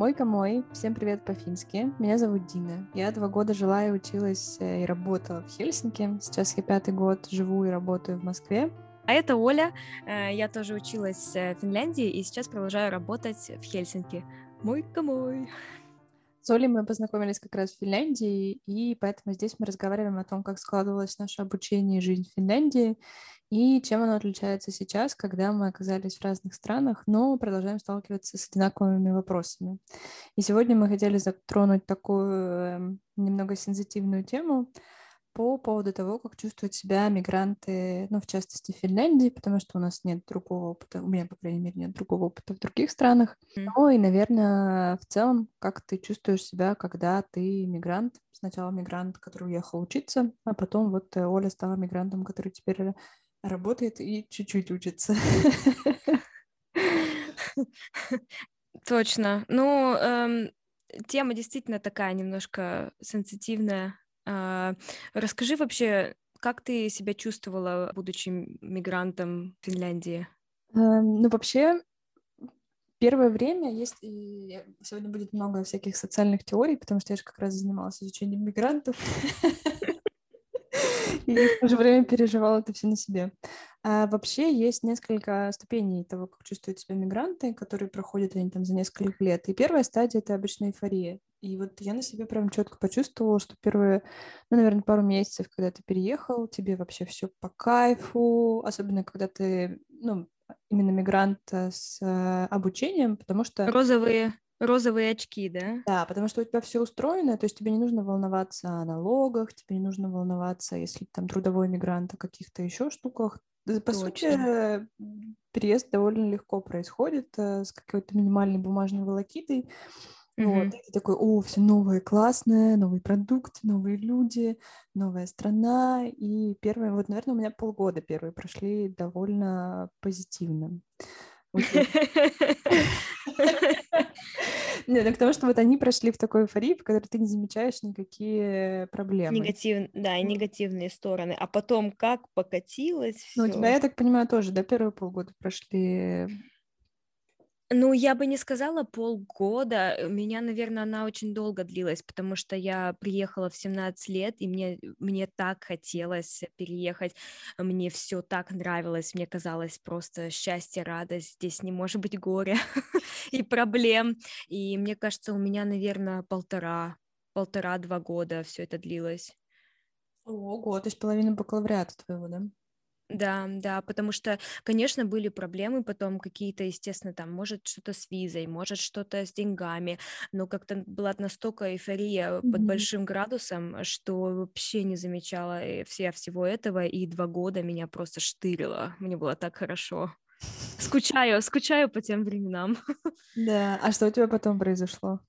Мойка мой, всем привет по-фински. Меня зовут Дина. Я два года жила и училась э, и работала в Хельсинки. Сейчас я пятый год живу и работаю в Москве. А это Оля. Э, я тоже училась э, в Финляндии и сейчас продолжаю работать в Хельсинки. Мойка мой. С Олей мы познакомились как раз в Финляндии, и поэтому здесь мы разговариваем о том, как складывалось наше обучение и жизнь в Финляндии, и чем оно отличается сейчас, когда мы оказались в разных странах, но продолжаем сталкиваться с одинаковыми вопросами. И сегодня мы хотели затронуть такую эм, немного сенситивную тему — по поводу того, как чувствуют себя мигранты, ну, в частности, в Финляндии, потому что у нас нет другого опыта, у меня, по крайней мере, нет другого опыта в других странах. Mm. Ну, и, наверное, в целом, как ты чувствуешь себя, когда ты мигрант, сначала мигрант, который уехал учиться, а потом вот э, Оля стала мигрантом, который теперь работает и чуть-чуть учится. Точно. Ну, эм, тема действительно такая немножко сенситивная, а, расскажи вообще, как ты себя чувствовала, будучи мигрантом в Финляндии? Эм, ну, вообще, первое время есть... И сегодня будет много всяких социальных теорий, потому что я же как раз занималась изучением мигрантов. И в то же время переживала это все на себе. А вообще есть несколько ступеней того, как чувствуют себя мигранты, которые проходят они там за несколько лет. И первая стадия — это обычно эйфория. И вот я на себе прям четко почувствовала, что первые, ну, наверное, пару месяцев, когда ты переехал, тебе вообще все по кайфу, особенно когда ты, ну, именно мигрант с э, обучением, потому что... Розовые розовые очки, да? Да, потому что у тебя все устроено, то есть тебе не нужно волноваться о налогах, тебе не нужно волноваться, если там трудовой мигрант, о каких-то еще штуках. По Точно. сути, переезд довольно легко происходит э, с какой-то минимальной бумажной волокитой. Вот, и такой, о, все новое, классное, новый продукт, новые люди, новая страна. И первые, вот, наверное, у меня полгода первые прошли довольно позитивно. Нет, ну к тому, что вот они прошли в такой эйфории, в которой ты не замечаешь никакие проблемы. Негатив, да, и негативные стороны. А потом как покатилось Ну, у тебя, я так понимаю, тоже, да, первые полгода прошли ну, я бы не сказала полгода. У меня, наверное, она очень долго длилась, потому что я приехала в 17 лет, и мне, мне так хотелось переехать. Мне все так нравилось. Мне казалось просто счастье, радость. Здесь не может быть горя и проблем. И мне кажется, у меня, наверное, полтора, полтора-два года все это длилось. Ого, то есть половина бакалавриата твоего, да? Да, да, потому что, конечно, были проблемы потом какие-то, естественно, там, может, что-то с визой, может, что-то с деньгами, но как-то была настолько эйфория mm-hmm. под большим градусом, что вообще не замечала э, все всего этого, и два года меня просто штырило, мне было так хорошо. Скучаю, скучаю по тем временам. Да, а что у тебя потом произошло?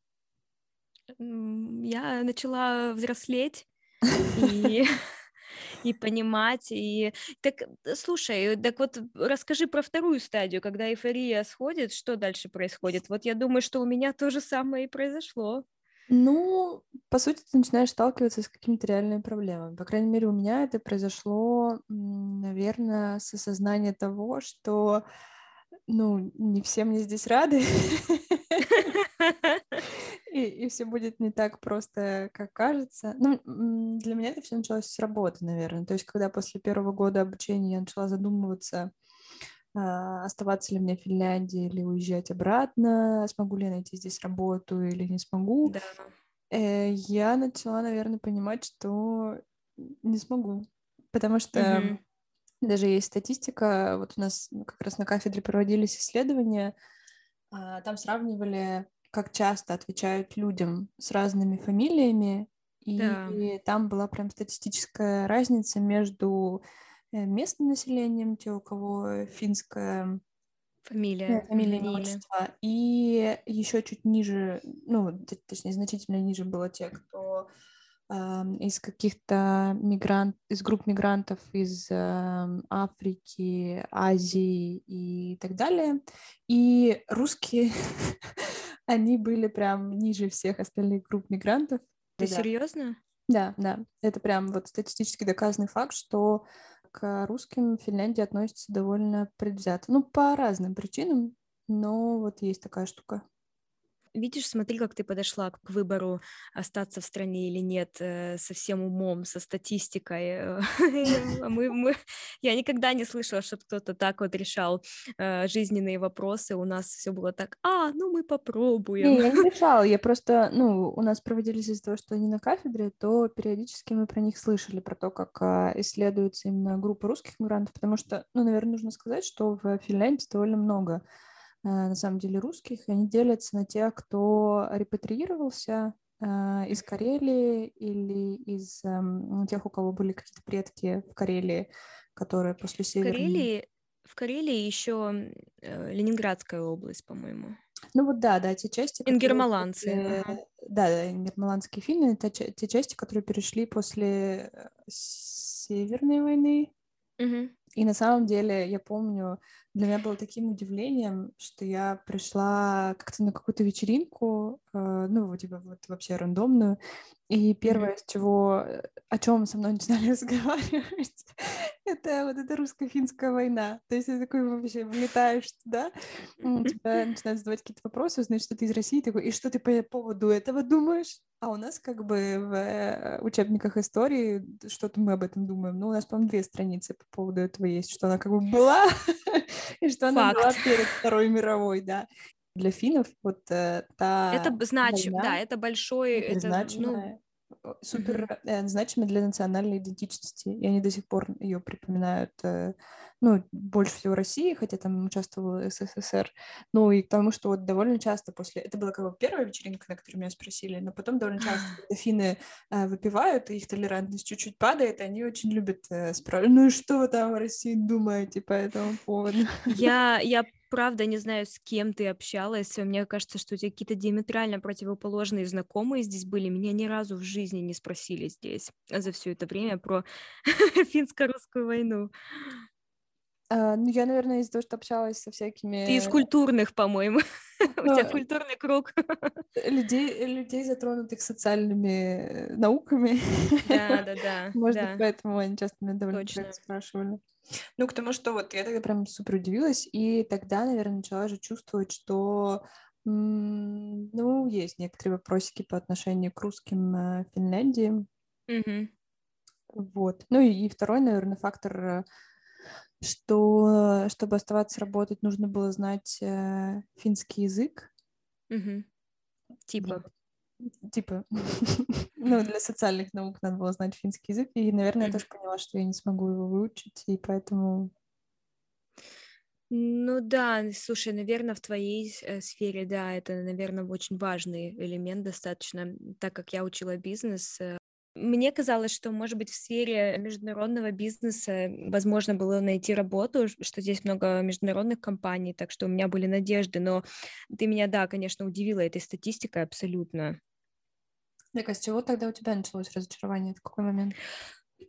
Я начала взрослеть, и и понимать. И так, э, слушай, так вот расскажи про вторую стадию, когда эйфория сходит, что дальше происходит? Вот я думаю, что у меня то же самое и произошло. Ну, по сути, ты начинаешь сталкиваться с какими-то реальными проблемами. По крайней мере, у меня это произошло, наверное, с осознанием того, что, ну, не все мне здесь рады. и, и все будет не так просто, как кажется. Ну, для меня это все началось с работы, наверное. То есть, когда после первого года обучения я начала задумываться, а, оставаться ли мне в Финляндии или уезжать обратно, смогу ли я найти здесь работу или не смогу, да. э, я начала, наверное, понимать, что не смогу, потому что mm-hmm. даже есть статистика, вот у нас как раз на кафедре проводились исследования, а, там сравнивали как часто отвечают людям с разными фамилиями, и да. там была прям статистическая разница между э, местным населением, те, у кого финская фамилия, фамилия, имя, отчество, и еще чуть ниже, ну, точнее, значительно ниже было те, кто э, из каких-то мигрант, из групп мигрантов из э, Африки, Азии и так далее. И русские они были прям ниже всех остальных групп мигрантов. Ты да. серьезно? Да, да. Это прям вот статистически доказанный факт, что к русским в Финляндии относятся довольно предвзято. Ну, по разным причинам, но вот есть такая штука. Видишь, смотри, как ты подошла к выбору остаться в стране или нет, э, со всем умом, со статистикой. Мы, мы... Я никогда не слышала, чтобы кто-то так вот решал э, жизненные вопросы. У нас все было так, а, ну мы попробуем. Не, я не решала, я просто, ну, у нас проводились из-за того, что они на кафедре, то периодически мы про них слышали, про то, как а, исследуется именно группа русских мигрантов, потому что, ну, наверное, нужно сказать, что в Финляндии довольно много на самом деле русских, они делятся на тех, кто репатриировался э, из Карелии или из эм, тех, у кого были какие-то предки в Карелии, которые после Северной... В Карелии, в Карелии еще э, Ленинградская область, по-моему. Ну вот да, да, те части... Ингермаланцы. После... Ага. Да, да, ингермаланские финны, это те части, которые перешли после Северной войны. Угу. И на самом деле, я помню, для меня было таким удивлением, что я пришла как-то на какую-то вечеринку, ну, типа, вот вообще рандомную, и первое, с чего, э, о чем со мной начинали разговаривать, это вот эта русско-финская война. То есть ты такой вообще влетаешь туда, тебя начинают задавать какие-то вопросы, узнают, что ты из России, такой, и что ты по поводу этого думаешь? А у нас как бы в э, учебниках истории что-то мы об этом думаем. Ну, у нас, по-моему, две страницы по поводу этого есть, что она как бы была, и что она была перед Второй мировой, да. Для финнов вот э, та Это значимо, да, это большой... Это, ну, супер э, значимой для национальной идентичности, и они до сих пор ее припоминают, э, ну, больше всего России, хотя там участвовал СССР, ну, и к тому, что вот довольно часто после... Это была как бы первая вечеринка, на которую меня спросили, но потом довольно часто, финны э, выпивают, и их толерантность чуть-чуть падает, и они очень любят э, спрашивать, ну и что вы там в России думаете по этому поводу? Я, я правда не знаю, с кем ты общалась. Мне кажется, что у тебя какие-то диаметрально противоположные знакомые здесь были. Меня ни разу в жизни не спросили здесь за все это время про финско-русскую войну. Uh, ну, я, наверное, из-за того, что общалась со всякими... Ты из культурных, по-моему. У тебя культурный круг. Людей, людей, затронутых социальными науками. Да, да, да. Может быть, поэтому они часто меня довольно спрашивали. Ну, к тому, что вот я тогда прям супер удивилась, и тогда, наверное, начала же чувствовать, что ну, есть некоторые вопросики по отношению к русским э, Финляндии. Mm-hmm. Вот. Ну и, и второй, наверное, фактор, э, что чтобы оставаться работать, нужно было знать э, финский язык. Mm-hmm. Типа. Типа, ну, для социальных наук надо было знать финский язык, и, наверное, я тоже поняла, что я не смогу его выучить, и поэтому... Ну да, слушай, наверное, в твоей э, сфере, да, это, наверное, очень важный элемент достаточно, так как я учила бизнес, э, мне казалось, что, может быть, в сфере международного бизнеса возможно было найти работу, что здесь много международных компаний, так что у меня были надежды, но ты меня, да, конечно, удивила этой статистикой абсолютно. Так, а с чего тогда у тебя началось разочарование? В какой момент?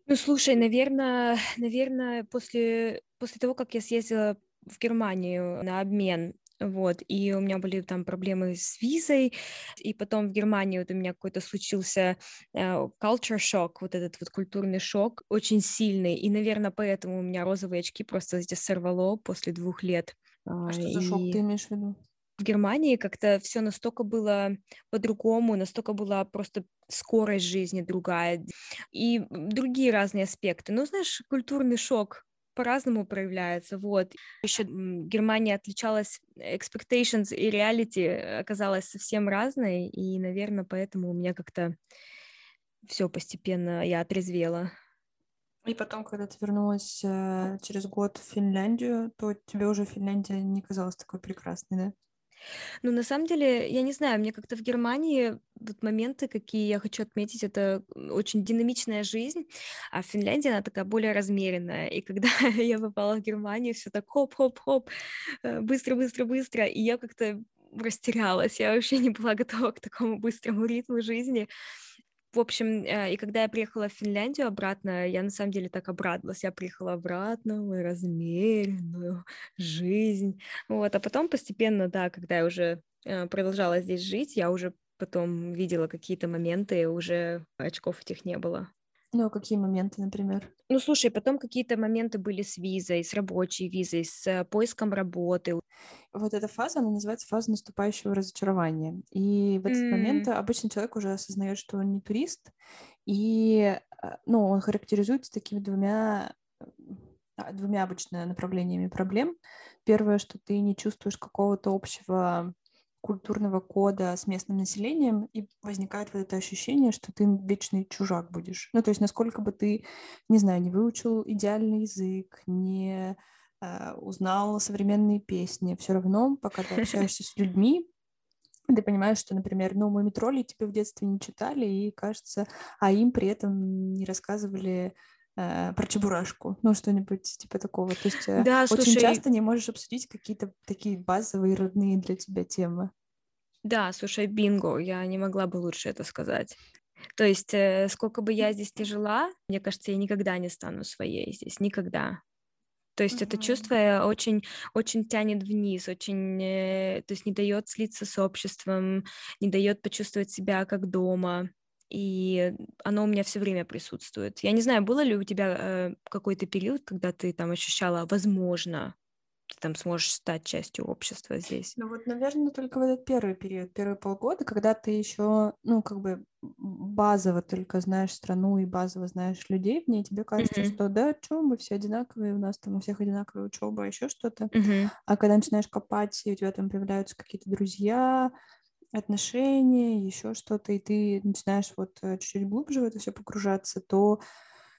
Ну, слушай, наверное, наверное, после, после того, как я съездила в Германию на обмен, вот, и у меня были там проблемы с визой, и потом в Германии вот у меня какой-то случился uh, culture shock, вот этот вот культурный шок, очень сильный, и, наверное, поэтому у меня розовые очки просто здесь сорвало после двух лет. А, а что за шок ты имеешь в виду? В Германии как-то все настолько было по-другому, настолько была просто скорость жизни другая и другие разные аспекты. Ну, знаешь, культурный шок по-разному проявляется, вот. Еще Германия отличалась, expectations и reality оказалась совсем разной, и, наверное, поэтому у меня как-то все постепенно я отрезвела. И потом, когда ты вернулась э, через год в Финляндию, то тебе уже Финляндия не казалась такой прекрасной, да? Ну, на самом деле, я не знаю, мне как-то в Германии вот моменты, какие я хочу отметить, это очень динамичная жизнь, а в Финляндии она такая более размеренная. И когда я попала в Германию, все так хоп-хоп-хоп, быстро-быстро-быстро, и я как-то растерялась, я вообще не была готова к такому быстрому ритму жизни. В общем, э, и когда я приехала в Финляндию обратно, я на самом деле так обрадовалась. Я приехала обратно в размеренную жизнь. Вот, а потом постепенно, да, когда я уже э, продолжала здесь жить, я уже потом видела какие-то моменты, уже очков этих не было. Ну, какие моменты, например? Ну, слушай, потом какие-то моменты были с визой, с рабочей визой, с э, поиском работы. Вот эта фаза, она называется фаза наступающего разочарования. И в этот момент М. обычно человек уже осознает, что он не турист, и, э, ну, он характеризуется такими двумя, а, двумя обычно направлениями проблем. Первое, что ты не чувствуешь какого-то общего культурного кода с местным населением, и возникает вот это ощущение, что ты вечный чужак будешь. Ну, то есть насколько бы ты, не знаю, не выучил идеальный язык, не э, узнал современные песни, все равно, пока ты общаешься с людьми, ты понимаешь, что, например, ну, мы тролли тебе в детстве не читали, и кажется, а им при этом не рассказывали э, про Чебурашку, ну, что-нибудь типа такого. То есть э, Да, очень слушай, часто не можешь обсудить какие-то такие базовые, родные для тебя темы. да, слушай, бинго, я не могла бы лучше это сказать. То есть, э, сколько бы я здесь ни жила, мне кажется, я никогда не стану своей здесь, никогда. То есть это Мгм. чувство э, очень, очень тянет вниз, очень, э, то есть не дает слиться с обществом, не дает почувствовать себя как дома. И оно у меня все время присутствует. Я не знаю, было ли у тебя э, какой-то период, когда ты там ощущала, возможно, ты там сможешь стать частью общества здесь. Ну вот, наверное, только в этот первый период, первые полгода, когда ты еще, ну, как бы базово только знаешь страну и базово знаешь людей в ней, тебе кажется, Мгм. что да, что мы все одинаковые, у нас там у всех одинаковая учеба, еще что-то. Мгм. А когда начинаешь копать, и у тебя там появляются какие-то друзья, отношения, еще что-то, и ты начинаешь вот э, чуть-чуть глубже в это все погружаться, то,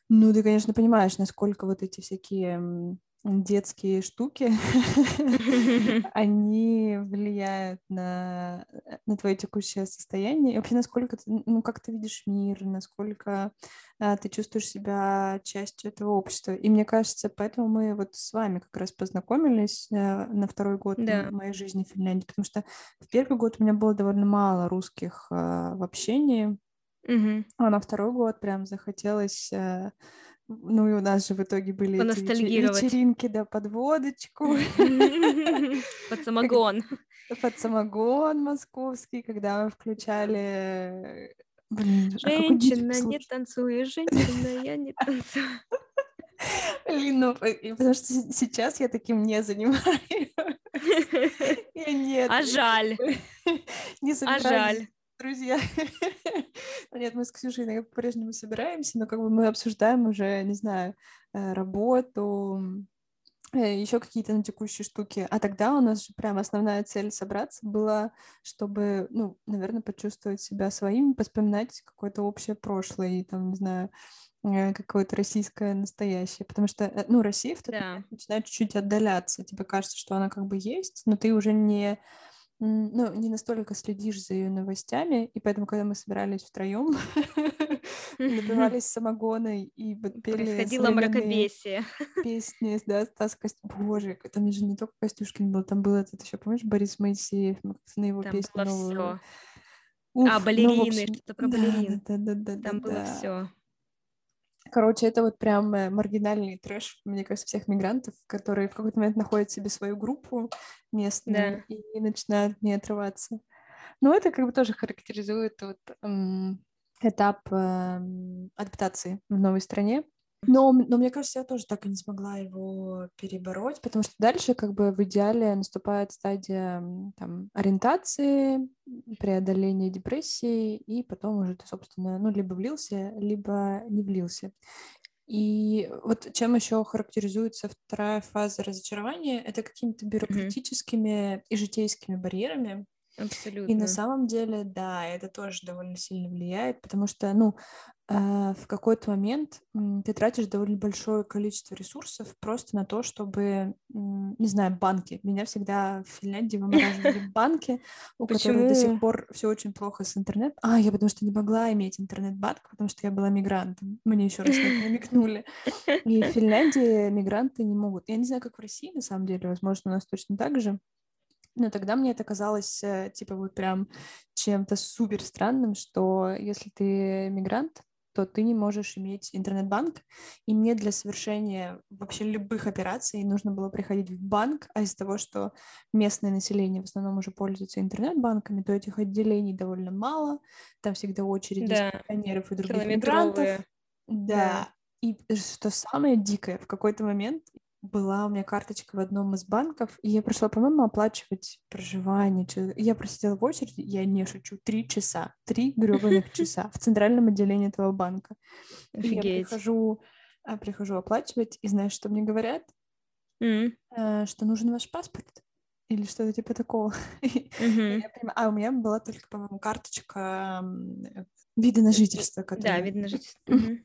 ну, ты, конечно, понимаешь, насколько вот эти всякие детские штуки, они влияют на, э, на твое текущее состояние, и вообще насколько ты, ну, как ты видишь мир, насколько а, ты чувствуешь себя частью этого общества. И мне кажется, поэтому мы вот с вами как раз познакомились э, на второй год Да. моей жизни в Финляндии, потому что в первый год у меня было довольно мало русских а, в общении, Мгм. а на второй год прям захотелось... э, ну и у нас же в итоге были эти вечеринки, да, под водочку, Под самогон. под самогон московский, когда мы включали... э, Блин, а Женщина, не танцуй, женщина, я не танцую. Блин, ну, и потому что сейчас я таким не занимаюсь. Я нет. А жаль, Не а жаль. Друзья. Ну Нет, мы с Ксюшей по-прежнему собираемся, но как бы мы обсуждаем уже, не знаю, э, работу, еще какие-то на текущие штуки. А тогда у нас же прям основная цель собраться была, чтобы, ну, наверное, почувствовать себя своим, вспоминать какое-то общее прошлое и там, не знаю, э, какое-то российское настоящее. Потому что, э, ну, Россия в тот Да. момент начинает чуть-чуть отдаляться. Тебе кажется, что она как бы есть, но ты уже не ну, не настолько следишь за ее новостями, и поэтому, когда мы собирались втроем, напивались самогоной и пели Происходило мракобесие. песни, да, Стас Кост... Боже, там же не только Костюшкин был, там был этот еще, помнишь, Борис Моисеев, на его Там песню было новую. все. А, ну, балерины, что-то про балерин. да, да, да, Там было все. Короче, это вот прям э, маргинальный трэш, мне кажется, всех мигрантов, которые в какой-то момент находят себе свою группу местную Да. и начинают не отрываться. Ну, это как бы тоже характеризует вот этап эм, адаптации в новой стране. Но, но мне кажется, я тоже так и не смогла его перебороть, потому что дальше как бы в идеале наступает стадия там, ориентации, преодоления депрессии, и потом уже ты, собственно, ну, либо влился, либо не влился. И вот чем еще характеризуется вторая фаза разочарования, это какими-то бюрократическими и житейскими барьерами, и на Абсолютно. самом деле, да, это тоже довольно сильно влияет, потому что, ну, э, в какой-то момент м, ты тратишь довольно большое количество ресурсов просто на то, чтобы, м, не знаю, банки. Меня всегда в Финляндии вымораживали банки, у которых до сих пор все очень плохо с интернетом. А, я потому что не могла иметь интернет-банк, потому что я была мигрантом. Мне еще раз намекнули. И в Финляндии мигранты не могут. Я не знаю, как в России, на самом деле, возможно, у нас точно так же. Но тогда мне это казалось, э, типа, вот прям чем-то супер странным, что если ты мигрант, то ты не можешь иметь интернет-банк. И мне для совершения вообще любых операций нужно было приходить в банк, а из-за того, что местное население в основном уже пользуется интернет-банками, то этих отделений довольно мало. Там всегда очереди из Да, пенсионеров и других мигрантов. километровые. Да. И что самое дикое, в какой-то момент была у меня карточка в одном из банков, и я пришла, по-моему, оплачивать проживание. Я просидела в очереди, я не шучу, три часа, три гребаных часа в центральном отделении этого банка. Офигеть. И я прихожу, а, прихожу оплачивать, и знаешь, что мне говорят? Mm. Что нужен ваш паспорт или что-то типа такого. Mm-hmm. А у меня была только, по-моему, карточка вида на жительство. Которая... Да, вида на жительство. Mm-hmm.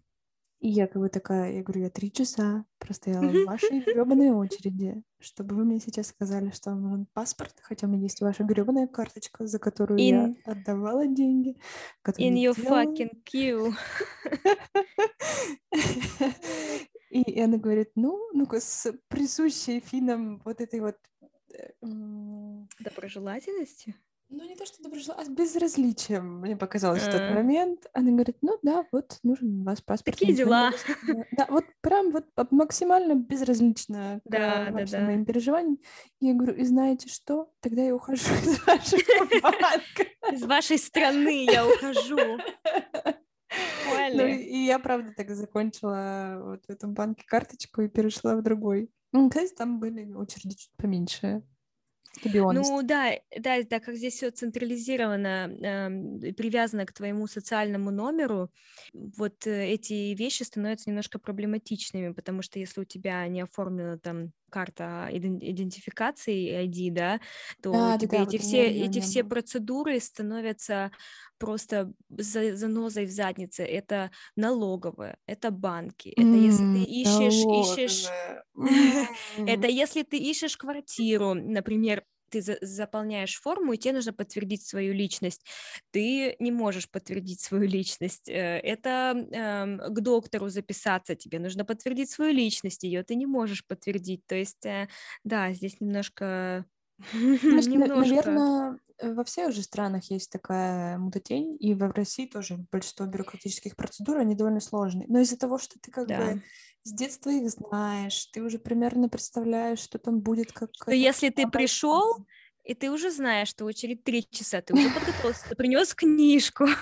И я как бы такая, я говорю, я три часа простояла в вашей гребаной очереди, чтобы вы мне сейчас сказали, что вам нужен паспорт, хотя у меня есть ваша гребаная карточка, за которую in... я отдавала деньги. In your делала. fucking queue. И она говорит, ну, ну-ка, с присущей финам вот этой вот... Э, Доброжелательности? Ну, не то, что доброжелательно, а с безразличием, мне показалось в тот момент. Она говорит, ну да, вот нужен у вас паспорт. Такие дела. Да, вот прям вот максимально безразлично к вашим моим переживаниям. Я говорю, и знаете что? Тогда я ухожу из вашего банка. Из вашей страны я ухожу. Ну, и я, правда, так закончила вот в этом банке карточку и перешла в другой. Ну, кстати, там были очереди чуть поменьше. Ну да, да, да, как здесь все централизировано, э, привязано к твоему социальному номеру, вот э, эти вещи становятся немножко проблематичными, потому что если у тебя не оформлена там карта идентификации ID, да, то да, тебе да, эти вот все эти все процедуры становятся просто за, занозой в заднице. Это налоговые, это банки, это mm, если ты ищешь ищешь, это если ты ищешь квартиру, например, ты за заполняешь форму, и тебе нужно подтвердить свою личность. Ты не можешь подтвердить свою личность. Э, это э, к доктору записаться, тебе нужно подтвердить свою личность, ее ты не можешь подтвердить. То есть, э, да, здесь немножко Наверное, во всех же странах есть такая мутатень, и в России тоже большинство бюрократических процедур, они довольно сложные. Но из-за того, что ты как да. бы с детства их знаешь, ты уже примерно представляешь, что там будет как... Что если ты пришел, и ты уже знаешь, что очередь три часа, ты уже подготовился, ты принес книжку.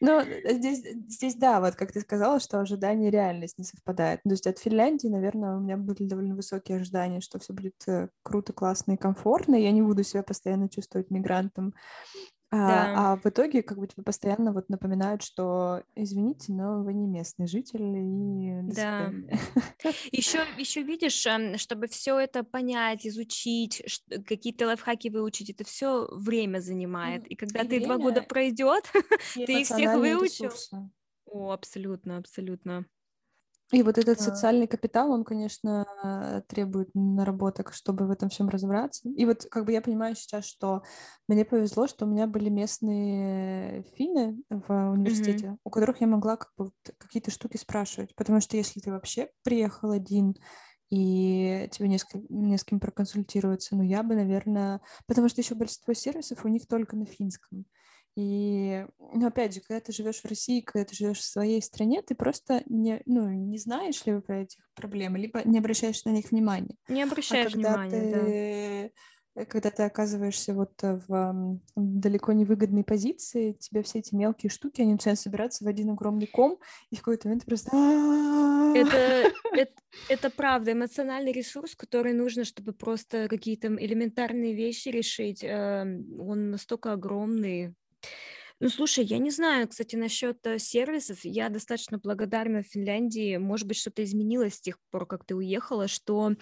Ну, здесь, здесь, да, вот как ты сказала, что ожидания и реальность не совпадают. То есть от Финляндии, наверное, у меня были довольно высокие ожидания, что все будет э, круто, классно и комфортно, я не буду себя постоянно чувствовать мигрантом. А, да. а в итоге как бы тебе постоянно вот напоминают, что извините, но вы не местный житель и да. Еще еще видишь, эм, чтобы все это понять, изучить, какие-то лайфхаки выучить, это все время занимает. И когда и ты время, два года пройдет, ты их всех выучил. Ресурсы. О, абсолютно, абсолютно. И вот этот социальный капитал, он, конечно, требует наработок, чтобы в этом всем разобраться. И вот как бы я понимаю сейчас, что мне повезло, что у меня были местные финны в университете, mm-hmm. у которых я могла как бы какие-то штуки спрашивать. Потому что если ты вообще приехал один и тебе не с, не с кем проконсультироваться, ну я бы, наверное... Потому что еще большинство сервисов у них только на финском. И, ну, опять же, когда ты живешь в России, когда ты живешь в своей стране, ты просто не, ну, не знаешь ли про этих проблем, либо не обращаешь на них внимания. Не а обращаешь а внимания, ты, да. Э, когда ты оказываешься вот в далеко невыгодной позиции, тебе все эти мелкие штуки, они начинают собираться в один огромный ком, и в какой-то момент просто... Это, это, это правда, эмоциональный ресурс, который нужно, чтобы просто какие-то элементарные вещи решить, эм, он настолько огромный, ну, слушай, я не знаю, кстати, насчет э, сервисов. Я достаточно благодарна Финляндии. Может быть, что-то изменилось с тех пор, как ты уехала, что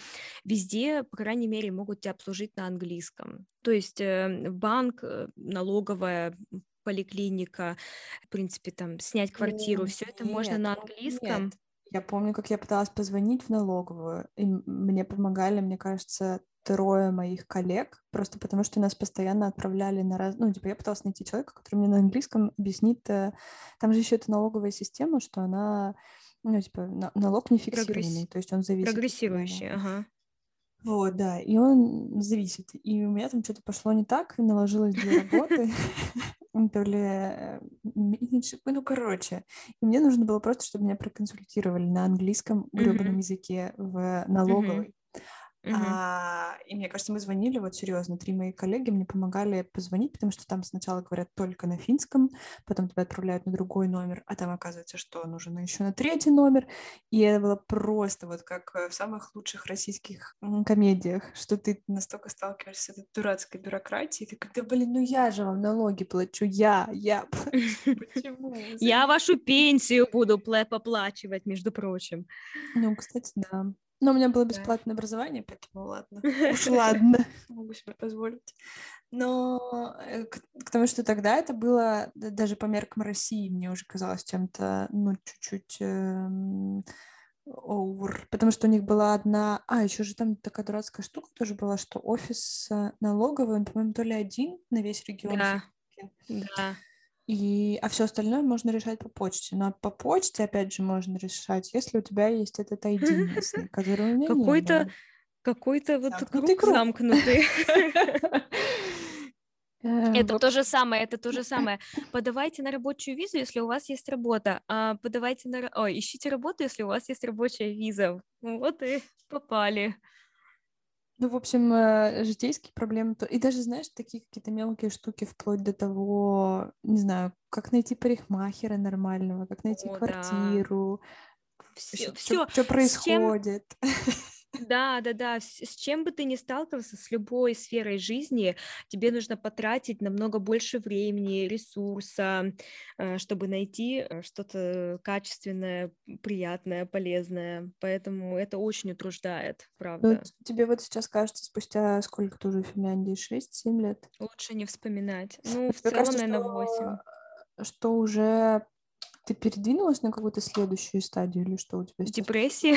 везде, по крайней мере, могут тебя обслужить на английском. То есть э, банк, э, налоговая, поликлиника, в принципе, там снять квартиру, все это можно на английском. Нет. Я помню, как я пыталась позвонить в налоговую, и мне помогали, мне кажется, трое моих коллег, просто потому что нас постоянно отправляли на раз... Ну, типа, я пыталась найти человека, который мне на английском объяснит... Э, там же еще это налоговая система, что она... Ну, типа, налог не фиксированный, Прогресс... то есть он зависит... Прогрессирующий, да. ага. Вот, да, и он зависит. И у меня там что-то пошло не так, наложилось две работы, то ли э, ну, короче. И мне нужно было просто, чтобы меня проконсультировали на английском гребаном языке в налоговой. Uh-huh. А, и мне кажется, мы звонили, вот серьезно, три мои коллеги мне помогали позвонить, потому что там сначала говорят только на финском, потом тебя отправляют на другой номер, а там оказывается, что нужно еще на третий номер. И это было просто вот как в самых лучших российских комедиях, что ты настолько сталкиваешься с этой дурацкой бюрократией, ты как, да блин, ну я же вам налоги плачу, я, я. Почему? Я вашу пенсию буду поплачивать, между прочим. Ну, кстати, да. Но у меня было бесплатное да. образование, поэтому ладно. Уж ладно, могу себе позволить. Но э, к, тому, что тогда это было даже по меркам России, мне уже казалось чем-то, ну, чуть-чуть эм, over, потому что у них была одна... А, еще же там такая дурацкая штука тоже была, что офис э, налоговый, он, по-моему, то ли один на весь регион. Да, да. И, а все остальное можно решать по почте. Но по почте, опять же, можно решать, если у тебя есть этот ID местный, который у меня Какой-то какой-то вот замкнутый круг, круг. замкнутый. Э, это то же самое, это то же самое. Подавайте на рабочую визу, если у вас есть работа. А подавайте на... Ой, ищите работу, если у вас есть рабочая виза. Вот и попали. Ну, в общем, э, житейские проблемы. И даже, знаешь, такие какие-то мелкие штуки, вплоть до того, не знаю, как найти парикмахера нормального, как найти О, квартиру, да. все, все, что происходит. Чем... Да, да, да. С, с чем бы ты ни сталкивался, с любой сферой жизни, тебе нужно потратить намного больше времени, ресурса, э, чтобы найти э, что-то качественное, приятное, полезное. Поэтому это очень утруждает, ну, правда. Ну, тебе вот сейчас кажется, спустя сколько ты уже в Финляндии? 6-7 лет? Лучше не вспоминать. Ну, в целом, кажется, наверное, 8. Что уже ты передвинулась на какую-то следующую стадию или что у тебя? Депрессия.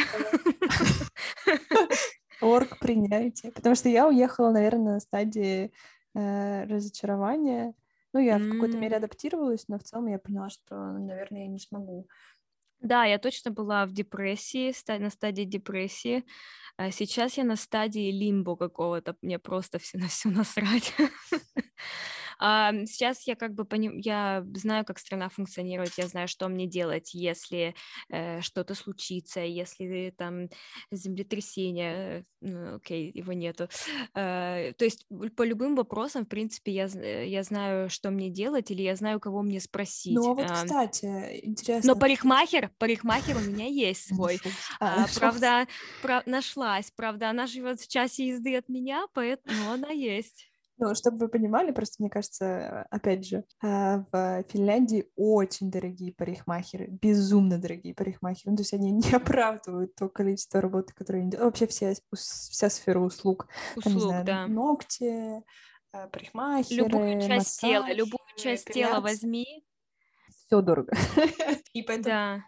Орг принятие. Потому что я уехала, наверное, на стадии э, разочарования. Ну, я в какой-то мере адаптировалась, но в целом я поняла, что, наверное, я не смогу. Да, я точно была в депрессии, на стадии депрессии. А сейчас я на стадии лимбо какого-то, мне просто все на все насрать. А, сейчас я как бы поним... я знаю, как страна функционирует, я знаю, что мне делать, если э, что-то случится, если там землетрясение, ну, окей, его нету. Э, то есть по любым вопросам, в принципе, я, я знаю, что мне делать, или я знаю, кого мне спросить. Ну, а вот, кстати, интересно. Но парикмахер, парикмахер у меня есть свой. А, правда, нашлась, правда, она живет в часе езды от меня, поэтому она есть. Ну, чтобы вы понимали, просто мне кажется, опять же, а, в Финляндии очень дорогие парикмахеры, безумно дорогие парикмахеры. Ну, то есть они не оправдывают то количество работы, которое они делают. Вообще вся, вся сфера услуг. Услуг, Там, знаю, да. Ногти, а, парикмахеры, Любую часть массаж, тела, любую часть тела возьми. Все дорого. И поэтому да.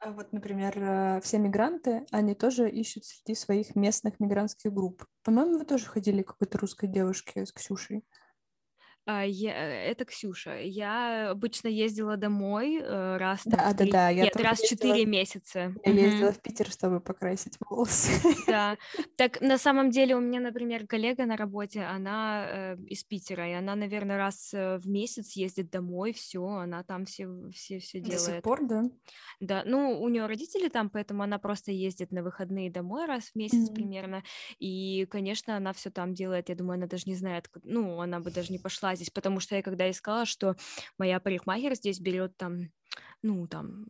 А вот, например, э, все мигранты, они тоже ищут среди своих местных мигрантских групп. По-моему, вы тоже ходили к какой-то русской девушке с Ксюшей. А, я, э, это Ксюша. Я обычно ездила домой э, раз да, да, да, я нет, раз четыре месяца. Я ездила в Питер, чтобы покрасить волосы. Да. Так на самом деле у меня, например, коллега на работе, она э, из Питера, и она, наверное, раз э, в месяц ездит домой, все, она там все все все делает. До сих пор, да? Да. Ну у нее родители там, поэтому она просто ездит на выходные домой раз в месяц mm-hmm. примерно, и, конечно, она все там делает. Я думаю, она даже не знает, ну она бы даже не пошла здесь, потому что я когда искала, что моя парикмахер здесь берет там ну, там,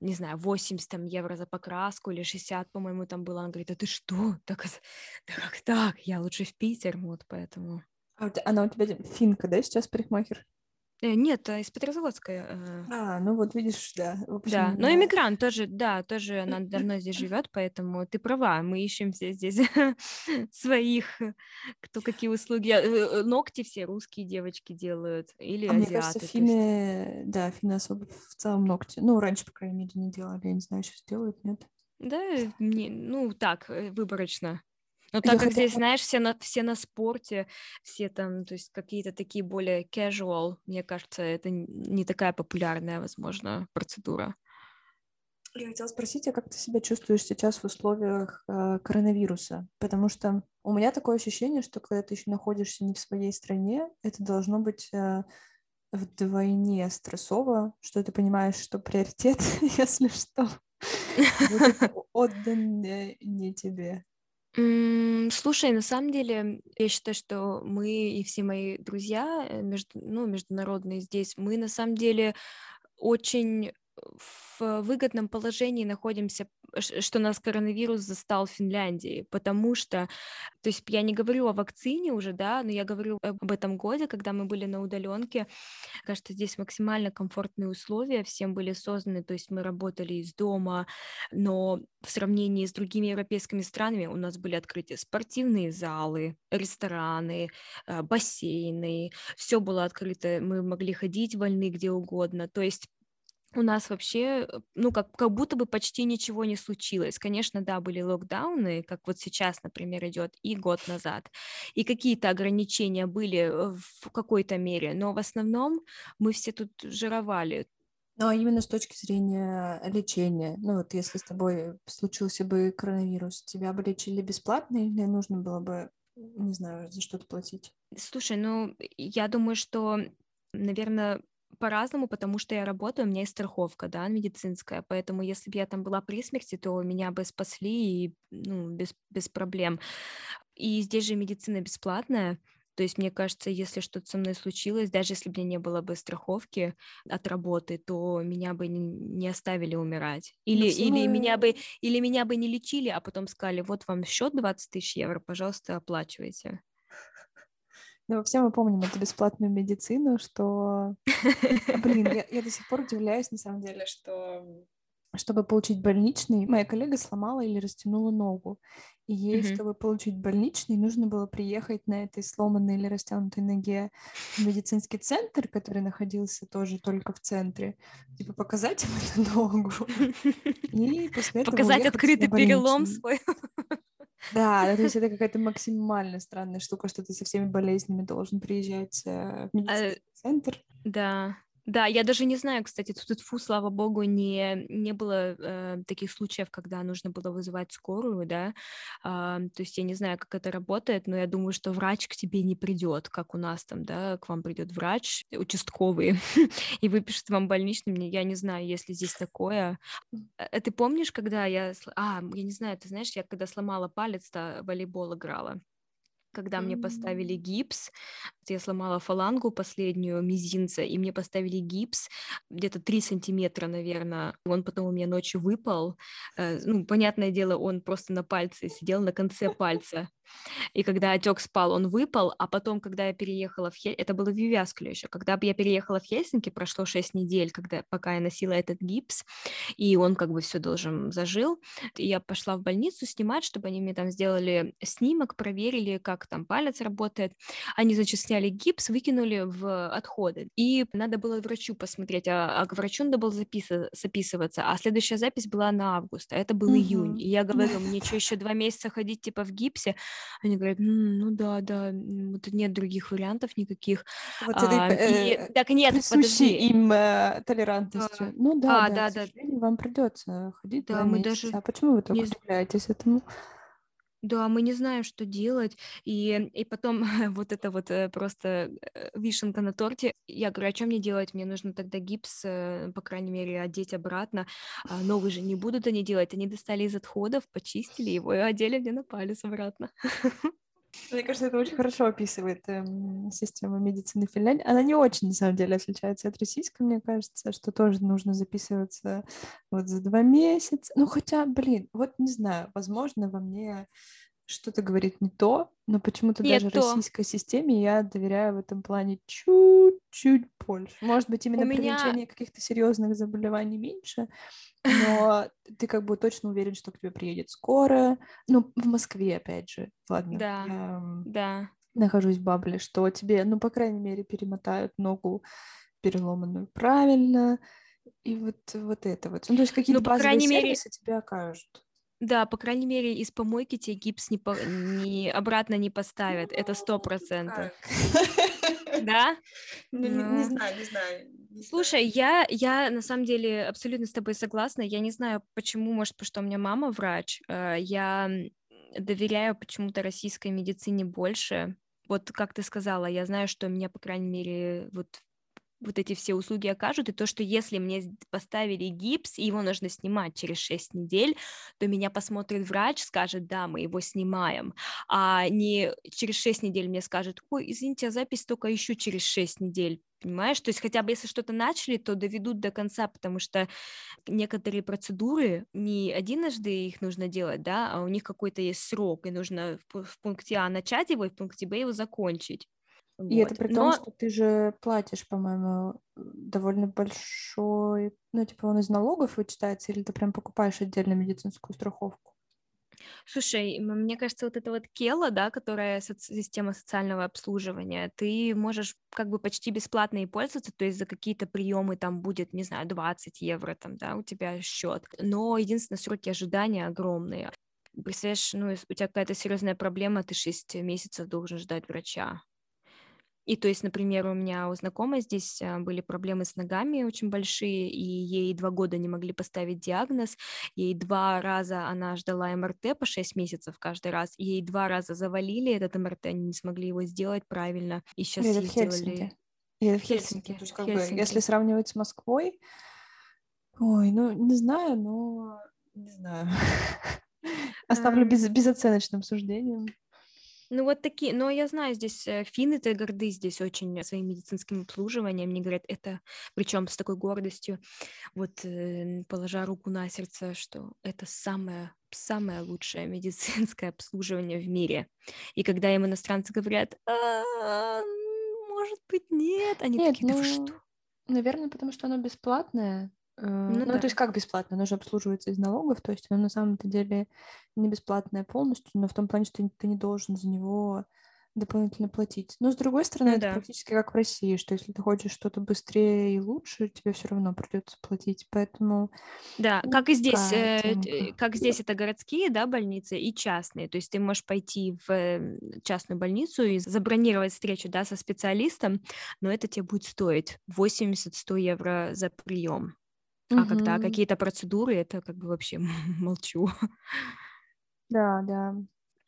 не знаю, 80 там, евро за покраску или 60, по-моему, там было. Она говорит, а ты что? Так, да как так? Я лучше в Питер, вот поэтому. А она у тебя финка, да, сейчас парикмахер? Э, нет, а из Петрозаводска. Э. А, ну вот видишь, да. общем, да, но иммигрант тоже, да, тоже она давно здесь живет, поэтому ты права, мы ищем все здесь своих, кто какие услуги. Э, ногти все русские девочки делают или а азиаты. Мне кажется, финны, да, финны особо в целом ногти. Ну, раньше, по крайней мере, не делали, я не знаю, сейчас делают, нет? Да, мне, ну так, выборочно. Но так как здесь, знаешь, все на, все на спорте, все там, то есть какие-то такие более casual, мне кажется, это не такая популярная, возможно, процедура. Я хотела спросить, а как ты себя чувствуешь сейчас в условиях э, коронавируса? Потому что у меня такое ощущение, что когда ты еще находишься не в своей стране, это должно быть э, вдвойне стрессово, что ты понимаешь, что приоритет, если что, будет отдан не тебе. Слушай, на самом деле, я считаю, что мы и все мои друзья, э, между, ну, международные здесь, мы на самом деле очень в выгодном положении находимся, что нас коронавирус застал в Финляндии, потому что, то есть я не говорю о вакцине уже, да, но я говорю об этом годе, когда мы были на удаленке. Кажется, здесь максимально комфортные условия, всем были созданы, то есть мы работали из дома, но в сравнении с другими европейскими странами у нас были открыты спортивные залы, рестораны, э, бассейны, все было открыто, мы могли ходить вольны где угодно, то есть у нас вообще, э, ну, как, как будто бы почти ничего не случилось. Конечно, да, были локдауны, как вот сейчас, например, идет, и год назад. И какие-то ограничения были э, в какой-то мере, но в основном мы все тут жировали. Ну, а именно с точки зрения лечения, ну, вот если с тобой случился бы коронавирус, тебя бы лечили бесплатно или нужно было бы, не знаю, за что-то платить? Слушай, ну, я думаю, что, наверное, по-разному, потому что я работаю, у меня есть страховка, да, медицинская, поэтому если бы я там была при смерти, то меня бы спасли и, ну, без, без проблем. И здесь же медицина бесплатная, то есть, мне кажется, если что-то со мной случилось, даже если бы мне не было бы страховки от работы, то меня бы не, оставили умирать. Или, ну, или, меня бы, или меня бы не лечили, а потом сказали, вот вам счет 20 тысяч евро, пожалуйста, оплачивайте. Ну, все мы помним эту бесплатную медицину, что... Блин, я, я до сих пор удивляюсь, на самом деле, что чтобы получить больничный, моя коллега сломала или растянула ногу. И ей, mm-hmm. чтобы получить больничный, нужно было приехать на этой сломанной или растянутой ноге в медицинский центр, который находился тоже только в центре, типа показать им эту ногу. И после этого Показать открытый перелом свой. Да, то есть это какая-то максимально странная штука, что ты со всеми болезнями должен приезжать э, в медицинский а, центр. Да, да, я даже не знаю, кстати, тут фу, слава богу, не, не было э, таких случаев, когда нужно было вызывать скорую, да, э, то есть я не знаю, как это работает, но я думаю, что врач к тебе не придет, как у нас там, да, к вам придет врач участковый и выпишет вам больничный, я не знаю, если здесь такое. А ты помнишь, когда я, а, я не знаю, ты знаешь, я когда сломала палец, то волейбол играла, когда mm-hmm. мне поставили гипс, я сломала фалангу последнюю мизинца, и мне поставили гипс где-то 3 сантиметра, наверное. Он потом у меня ночью выпал. Э, ну, понятное дело, он просто на пальце сидел, на конце пальца. И когда отек спал, он выпал, а потом, когда я переехала в Хельсинки, это было в Вивяскле еще, когда я переехала в Хельсинки, прошло 6 недель, когда, пока я носила этот гипс, и он как бы все должен зажил, и я пошла в больницу снимать, чтобы они мне там сделали снимок, проверили, как там палец работает. Они, значит, сняли гипс, выкинули в отходы, и надо было врачу посмотреть, а, а к врачу надо было запис- записываться, а следующая запись была на август, а это был угу. июнь, и я говорю, мне что, еще два месяца ходить, типа, в гипсе? Они говорят, ну да, да, вот нет других вариантов никаких. Вот а, этой, и, так нет, подожди. им э, толерантностью. А, ну да, а, да, да, да. вам придется ходить да, мы месяца. даже... А почему вы так не... удивляетесь этому? Да, мы не знаем, что делать. И, и потом вот это вот э, просто э, вишенка на торте. Я говорю, а что мне делать? Мне нужно тогда гипс, э, по крайней мере, одеть обратно. А новый же не будут они делать. Они достали из отходов, почистили его и одели мне на палец обратно. Мне кажется, это очень хорошо описывает эм, систему медицины Финляндии. Она не очень, на самом деле, отличается от российской, мне кажется, что тоже нужно записываться вот за два месяца. Ну, хотя, блин, вот не знаю, возможно, во мне что-то говорит не то, но почему-то даже то. российской системе я доверяю в этом плане чуть-чуть больше. Может быть, именно У меня... каких-то серьезных заболеваний меньше, но ты как бы точно уверен, что к тебе приедет скоро. Ну, в Москве, опять же, ладно. Да, я да. Нахожусь в бабле, что тебе, ну, по крайней мере, перемотают ногу переломанную правильно, и вот, вот это вот. Ну, то есть какие-то ну, базовые сервисы мере... тебе окажут. Да, по крайней мере, из помойки тебе гипс не, по... не обратно не поставят. Это сто процентов. Да? Ну, не, не ну. знаю, не знаю. Слушай, я, я на самом деле абсолютно с тобой согласна. Я не знаю, почему, может, потому что у меня мама врач. Э, я доверяю почему-то российской медицине больше. Вот как ты сказала, я знаю, что у меня, по крайней мере, вот вот эти все услуги окажут, и то, что если мне поставили гипс, и его нужно снимать через 6 недель, то меня посмотрит врач, скажет, да, мы его снимаем, а не через 6 недель мне скажет, ой, извините, а запись только еще через 6 недель, понимаешь? То есть хотя бы если что-то начали, то доведут до конца, потому что некоторые процедуры, не единожды их нужно делать, да, а у них какой-то есть срок, и нужно в пункте А начать его, и в пункте Б его закончить. И вот. это при том, Но... что ты же платишь, по-моему, довольно большой, ну, типа он из налогов вычитается, или ты прям покупаешь отдельно медицинскую страховку? Слушай, мне кажется, вот эта вот Кела, да, которая со- система социального обслуживания, ты можешь как бы почти бесплатно и пользоваться, то есть за какие-то приемы там будет, не знаю, 20 евро там, да, у тебя счет. Но единственное, сроки ожидания огромные. Представляешь, ну, у тебя какая-то серьезная проблема, ты 6 месяцев должен ждать врача. И то есть, например, у меня у знакомой здесь а, были проблемы с ногами очень большие, и ей два года не могли поставить диагноз. Ей два раза она ждала МРТ по шесть месяцев каждый раз. Ей два раза завалили этот МРТ, они не смогли его сделать правильно. И сейчас Или ей сделали... Хельсинки. Или в Хельсинки. То есть, как Хельсинки. бы, если сравнивать с Москвой, ой, ну, не знаю, но не знаю. Оставлю без, безоценочным суждением. Ну вот такие, но я знаю, здесь э, финны-то горды здесь очень своим медицинским обслуживанием, мне говорят, это, причем с такой гордостью, вот э, положа руку на сердце, что это самое самое лучшее медицинское обслуживание в мире. И когда им иностранцы говорят, «А, может быть, нет, они такие, да вы ну, что? Наверное, потому что оно бесплатное, Э, ну, ну да. то есть как бесплатно? Оно же обслуживается из налогов, то есть оно на самом-то деле не бесплатное полностью, но в том плане, что ты не должен за него дополнительно платить. Но с другой стороны, ну, это да. практически как в России, что если ты хочешь что-то быстрее и лучше, тебе все равно придется платить. Поэтому да, как и здесь, э, как здесь это городские, да, больницы и частные. То есть ты можешь пойти в частную больницу и забронировать встречу, да, со специалистом, но это тебе будет стоить 80-100 евро за прием. А когда какие-то процедуры, это как бы вообще молчу. Да, да.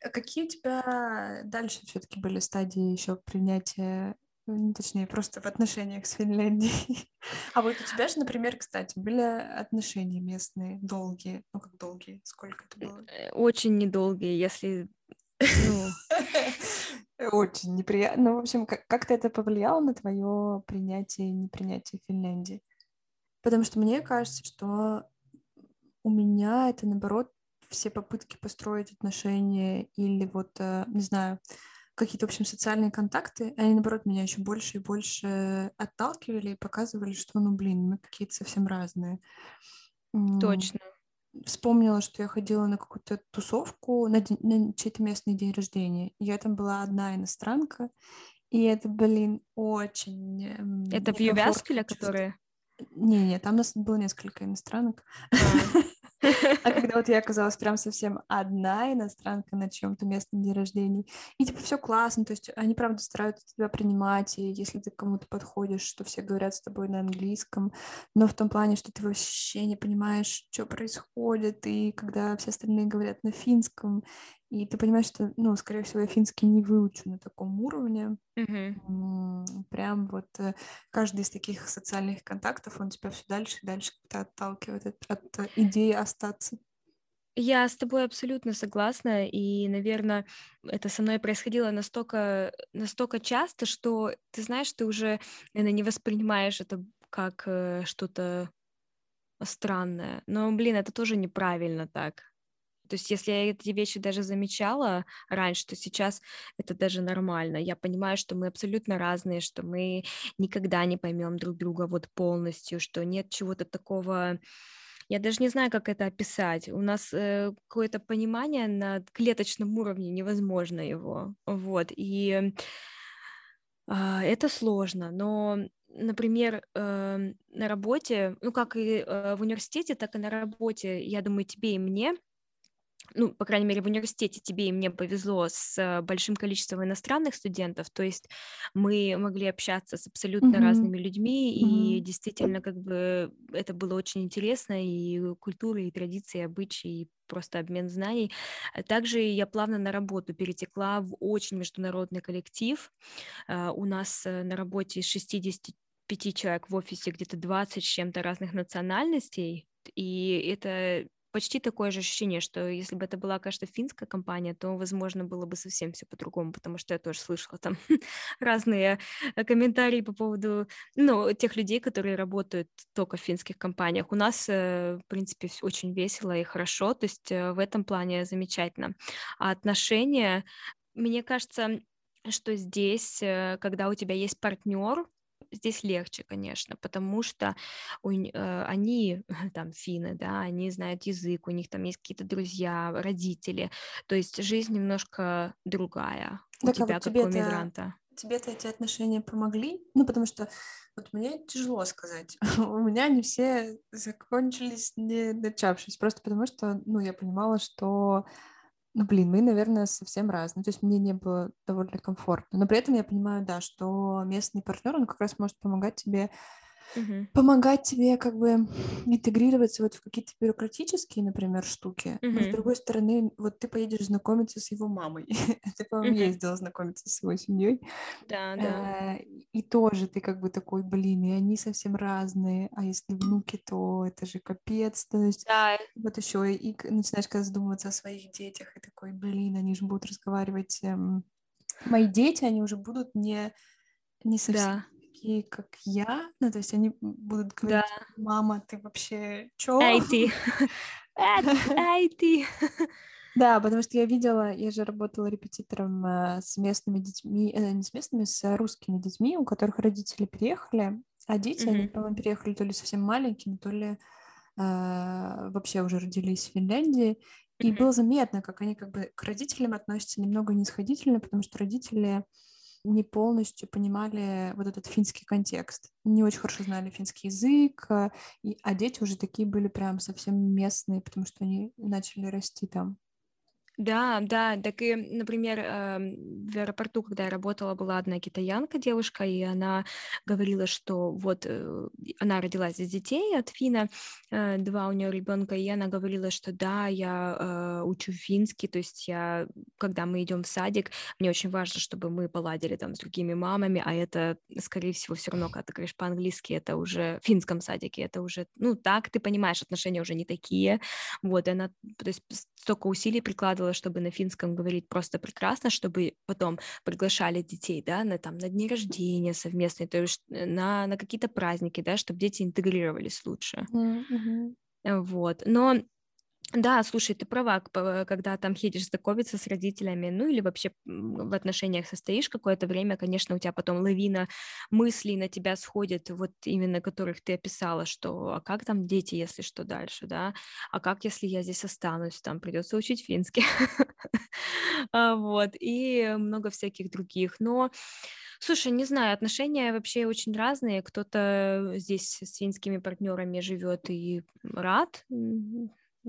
А какие у тебя дальше все-таки были стадии еще принятия, ну, точнее, просто в отношениях с Финляндией? А вот у тебя же, например, кстати, были отношения местные долгие. Ну, как долгие? Сколько это было? Э, очень недолгие, если ну... Очень неприятно. Ну, в общем, как- как-то это повлияло на твое принятие и непринятие Финляндии? Потому что мне кажется, что у меня это, наоборот, все попытки построить отношения или вот, э, не знаю, какие-то, в общем, социальные контакты, они, наоборот, меня еще больше и больше отталкивали и показывали, что, ну, блин, мы какие-то совсем разные. Точно. Вспомнила, что я ходила на какую-то тусовку на, день, на чей-то местный день рождения. Я там была одна иностранка, и это, блин, очень... Это в Ювяскеле, которые... Не-не, там у нас было несколько иностранок. А. А когда вот я оказалась прям совсем одна иностранка на чьем-то местном дне рождения, и типа все классно, то есть они правда стараются тебя принимать, и если ты кому-то подходишь, что все говорят с тобой на английском, но в том плане, что ты вообще не понимаешь, что происходит, и когда все остальные говорят на финском, и ты понимаешь, что, ну, скорее всего, я финский не выучу на таком уровне. Mm-hmm. Прям вот э, каждый из таких социальных контактов, он тебя все дальше и дальше как-то отталкивает от, от э, идеи остаться. Я с тобой абсолютно согласна, и, наверное, это со мной происходило настолько, настолько часто, что ты знаешь, ты уже, наверное, не воспринимаешь это как э, что-то странное. Но, блин, это тоже неправильно так. То есть если я эти вещи даже замечала раньше, то сейчас это даже нормально. Я понимаю, что мы абсолютно разные, что мы никогда не поймем друг друга вот полностью, что нет чего-то такого... Я даже не знаю, как это описать. У нас э, какое-то понимание на клеточном уровне, невозможно его. Вот. И э, это сложно, но например, э, на работе, ну как и э, в университете, так и на работе, я думаю, тебе и мне ну, по крайней мере, в университете тебе и мне повезло с э, большим количеством иностранных студентов, то есть мы могли общаться с абсолютно mm-hmm. разными людьми, mm-hmm. и действительно, как бы, это было очень интересно, и культура, и традиции, и обычаи, и просто обмен знаний. Также я плавно на работу перетекла в очень международный коллектив. Uh, у нас uh, на работе из 60 пяти человек в офисе где-то 20 с чем-то разных национальностей, и это почти такое же ощущение, что если бы это была, кажется, финская компания, то, возможно, было бы совсем все по-другому, потому что я тоже слышала там разные э, комментарии по поводу, ну, тех людей, которые работают только в финских компаниях. У нас, э, в принципе, очень весело и хорошо, то есть э, в этом плане замечательно. А отношения, мне кажется, что здесь, когда у тебя есть партнер, здесь легче, конечно, потому что у, э, они там финны, да, они знают язык, у них там есть какие-то друзья, родители, то есть жизнь немножко другая у так, тебя, а вот как у мигранта. Тебе-то эти отношения помогли? Ну, потому что вот мне тяжело сказать. у меня они все закончились не начавшись, просто потому что, ну, я понимала, что ну, блин, мы, наверное, совсем разные. То есть мне не было довольно комфортно. Но при этом я понимаю, да, что местный партнер, он как раз может помогать тебе Мгм. помогать тебе как бы интегрироваться вот в какие-то бюрократические, например, штуки. Но с другой стороны, вот ты поедешь знакомиться с его мамой. Ты, по-моему, Мгм. ездила знакомиться с его семьей. Да, да. Э, И тоже ты как бы такой, блин, и они совсем разные. А если внуки, то это же капец. То есть Да, вот еще и начинаешь когда задумываться о своих детях, и такой, блин, они же будут разговаривать. эм, Мои дети, они уже будут не, не совсем да, такие, как я. Ну, то есть они будут да. говорить, мама, ты вообще чё? Эй, ты. Эй, ты. Да, потому что я видела, я же работала репетитором э, с местными детьми, э, не с местными, с русскими детьми, у которых родители переехали, а дети, они, Мгм. по-моему, переехали то ли совсем маленькими, то ли э, вообще уже родились в Финляндии. И Мгм. было заметно, как они как бы к родителям относятся немного нисходительно, потому что родители не полностью понимали вот этот финский контекст, не очень хорошо знали финский язык, э, и, а дети уже такие были прям совсем местные, потому что они начали расти там. Да, да, так и, например, эм, в аэропорту, когда я работала, была одна китаянка девушка, и она говорила, что вот э, она родилась из детей от Фина, э, два у нее ребенка, и она говорила, что да, я э, учу финский, то есть я, когда мы идем в садик, мне очень важно, чтобы мы поладили там с другими мамами, а это, скорее всего, все равно, когда ты говоришь по-английски, это уже в финском садике, это уже, ну так, ты понимаешь, отношения уже не такие, вот, и она, то есть столько усилий прикладывала, чтобы на финском говорить просто прекрасно, чтобы потом приглашали детей, да, на там на дни рождения совместные, то есть э, на, на какие-то праздники, да, чтобы дети интегрировались лучше. Э, Вот. Но да, слушай, ты права, когда там едешь знакомиться с родителями, ну или вообще в отношениях состоишь какое-то время, конечно, у тебя потом лавина мыслей на тебя сходит, вот именно которых ты описала, что а как там дети, если что дальше, да, а как, если я здесь останусь, там придется учить финский, А, вот, и много всяких других, но Слушай, не знаю, отношения вообще очень разные. Кто-то здесь с финскими партнерами живет и рад,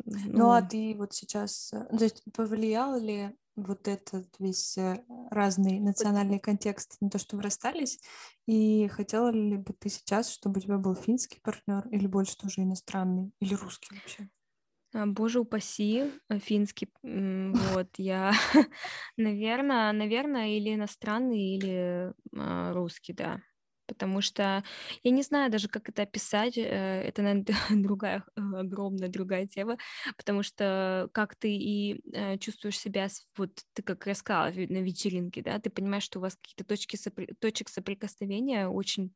Ну, а ну, ты вот сейчас, э, то есть повлиял ли вот этот весь э, разный национальный контекст на то, что вы расстались? И хотела ли бы ты сейчас, чтобы у тебя был финский партнер или больше тоже иностранный, или русский вообще? А, Боже упаси, э, финский, вот, я, наверное, наверное, или иностранный, или русский, да, потому что я не знаю даже, как это описать, э, это, наверное, другая, э, огромная другая тема, потому что как ты и э, чувствуешь себя, вот ты как рассказала на вечеринке, да, ты понимаешь, что у вас какие-то точки сопри- точек соприкосновения очень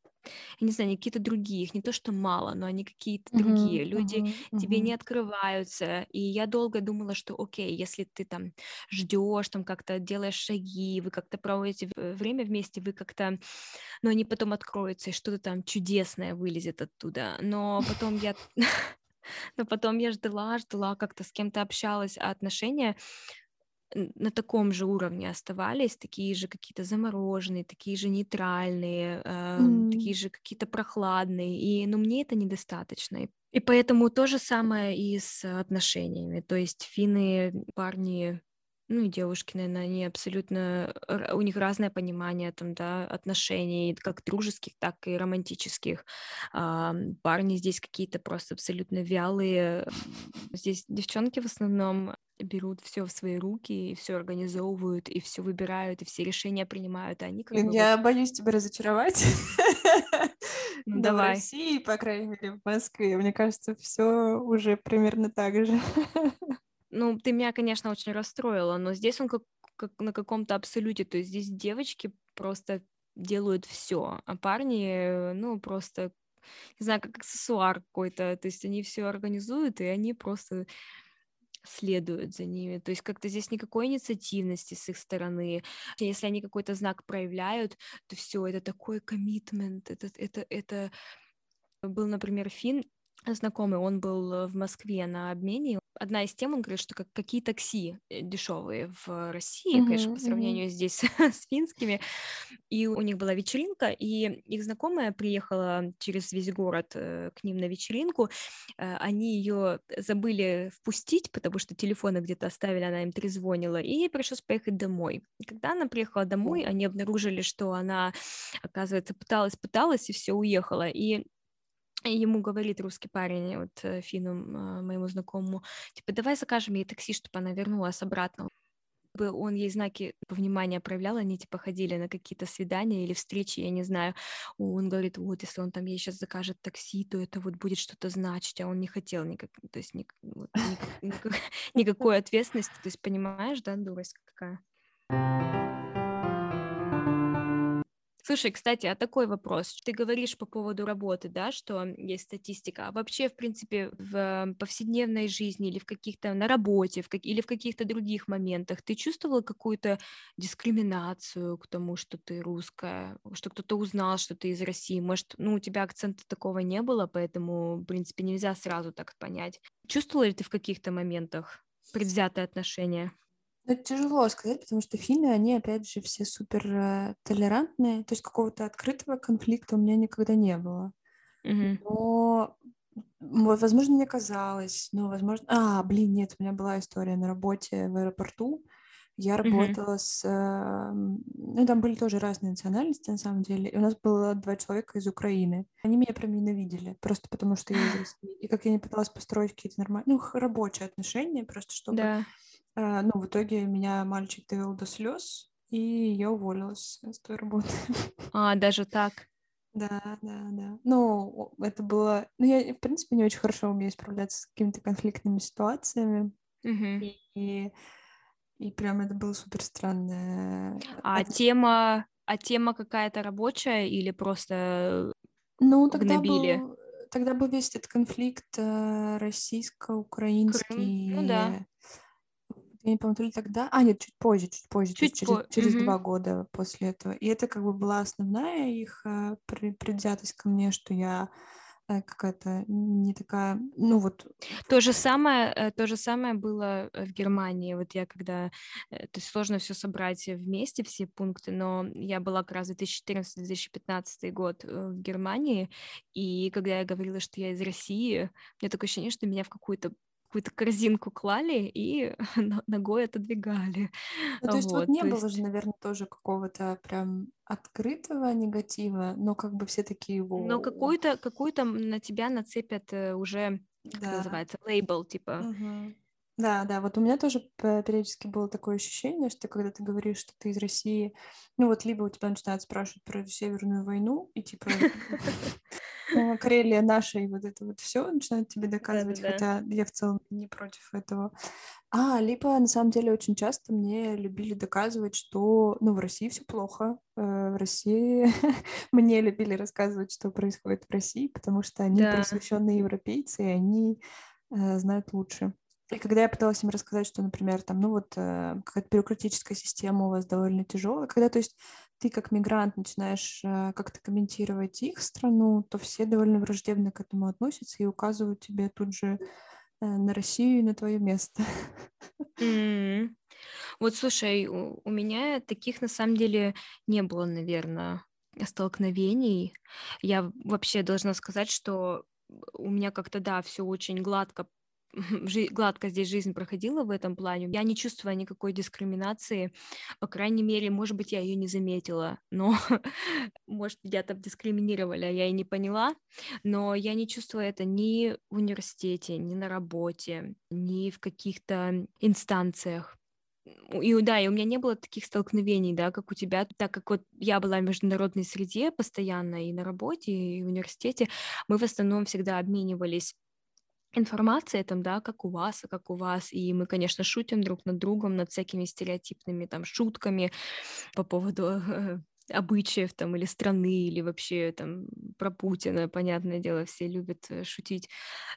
я не знаю, какие-то другие, их не то, что мало, но они какие-то Мгм, другие. Люди мгм, тебе не мгм, открываются. И я долго думала, что окей, если ты там ждешь, там как-то делаешь шаги, вы как-то проводите время вместе, вы как-то, но они потом откроются, и что-то там чудесное вылезет оттуда. Но потом я но потом я ждала, ждала, как-то с кем-то общалась, а отношения на таком же уровне оставались, такие же какие-то замороженные, такие же нейтральные, эм, такие же какие-то прохладные. И, ну, мне это недостаточно. И и поэтому то же самое и с отношениями. То есть финны, парни, ну и девушки, наверное, они абсолютно, у них разное понимание там, да, отношений, как дружеских, так и романтических. Ам, Парни здесь какие-то просто абсолютно вялые. Здесь девчонки в основном берут все в свои руки и все организовывают, и все выбирают, и все решения принимают, а они как Блин, бы вот боюсь тебя разочаровать. Ну, Да, в давай. России, по крайней мере, в Москве, мне кажется, все уже примерно так же. Ну, ты меня, конечно, очень расстроила, но здесь он как, как на каком-то абсолюте, то есть здесь девочки просто делают все, а парни, ну, просто, не знаю, как аксессуар какой-то, то есть они все организуют, и они просто следуют за ними. То есть как-то здесь никакой инициативности с их стороны. Если они какой-то знак проявляют, то все, это такой коммитмент, это, это, это был, например, Фин, знакомый, он был в Москве на обмене. Одна из тем, он говорит, что как, какие такси э, дешевые в России, конечно, Мгм, по сравнению здесь с финскими. И у них была вечеринка, и их знакомая приехала через весь город э, к ним на вечеринку. Э, Они ее забыли впустить, потому что телефоны где-то оставили, она им трезвонила, и ей пришлось поехать домой. И когда она приехала домой, они обнаружили, что она, оказывается, пыталась-пыталась и все уехала. И ему говорит русский парень, вот э, Фину, м, моему знакомому, типа, давай закажем ей такси, чтобы она вернулась обратно. Бы Он ей знаки внимания проявлял, они типа ходили на какие-то свидания или встречи, я не знаю. Он говорит, вот если он там ей сейчас закажет такси, то это вот будет что-то значить, а он не хотел никак, то есть ник- вот никак- никак- никакой ответственности, то есть понимаешь, да, дурость какая? Слушай, кстати, а такой вопрос. Ты говоришь по поводу работы, да, что есть статистика. А вообще, в принципе, в повседневной жизни или в каких-то на работе, в как, или в каких-то других моментах ты чувствовала какую-то дискриминацию к тому, что ты русская, что кто-то узнал, что ты из России? Может, ну, у тебя акцента такого не было, поэтому, в принципе, нельзя сразу так понять. Чувствовала ли ты в каких-то моментах предвзятое отношение? Ну, Это тяжело сказать, потому что финны, они, опять же, все супер э, толерантные. То есть какого-то открытого конфликта у меня никогда не было. Мгм. Но, возможно, мне казалось, но, возможно... А, блин, нет, у меня была история на работе в аэропорту. Я работала с... эм, Ну, там были тоже разные национальности, на самом деле. И у нас было два человека из Украины. Они меня прям ненавидели, просто потому что я из России. И как я не пыталась построить какие-то нормальные, ну, рабочие отношения, просто чтобы... Да. э, Ну, в итоге меня мальчик довел до слез, и я уволилась с той работы. А, даже так. Да, да, да. Ну, это было... Ну, я, в принципе, не очень хорошо умею справляться с какими-то конфликтными ситуациями. Мгм. И, и прям это было супер странно. А тема, а тема какая-то рабочая или просто Ну, тогда гнобили? был, тогда был весь этот конфликт э, российско-украинский. Ну да. Э, Я не помню, то ли тогда... А, нет, чуть позже, чуть позже, Чуть через, по- через мгм. два года после этого. И это как бы была основная их э, при- предвзятость ко мне, что я э, какая-то не такая... Ну, вот То же самое, э, то же самое было э, в Германии. Вот я когда, э, то есть сложно все собрать вместе, все пункты, но я была как раз 2014-2015 год э, в Германии, и когда я говорила, что я из России, у меня такое ощущение, что меня в какую-то какую-то корзинку клали и но- ногой отодвигали. Ну, то есть вот Вот, не было есть... же, наверное, тоже какого-то прям открытого негатива, но как бы все такие, Но «Воу». какую-то, какую-то м, на тебя нацепят э, уже, как Да. называется, лейбл, типа. Мгм. Да, да, вот у меня тоже периодически было такое ощущение, что когда ты говоришь, что ты из России, ну вот либо у тебя начинают спрашивать про Северную войну, и типа э, Карелия наша, и вот это вот все начинают тебе доказывать, хотя я в целом не против этого. А, либо на самом деле очень часто мне любили доказывать, что, ну, в России все плохо, э, в России мне любили рассказывать, что происходит в России, потому что они просвещенные европейцы, и они э, знают лучше. И когда я пыталась им рассказать, что, например, там, ну вот э, какая-то бюрократическая система у вас довольно тяжелая, когда, то есть, ты как мигрант начинаешь э, как-то комментировать их страну, то все довольно враждебно к этому относятся и указывают тебе тут же э, на Россию и на твое место. Вот слушай, у, меня таких на самом деле не было, наверное, столкновений. Я вообще должна сказать, что у меня как-то, да, все очень гладко, гладко здесь жизнь проходила в этом плане. Я не чувствую никакой дискриминации. По крайней мере, может быть, я ее не заметила, но, может, меня там дискриминировали, а я и не поняла. Но я не чувствую это ни в университете, ни на работе, ни в каких-то инстанциях. и да, и у меня не было таких столкновений, да, как у тебя, так как вот я была в международной среде постоянно и на работе, и в университете, мы в основном всегда обменивались информация там, да, как у вас, а как у вас, и мы, конечно, шутим друг над другом, над всякими стереотипными там шутками по поводу обычаев там или страны, или вообще там про Путина, понятное дело, все любят э, шутить,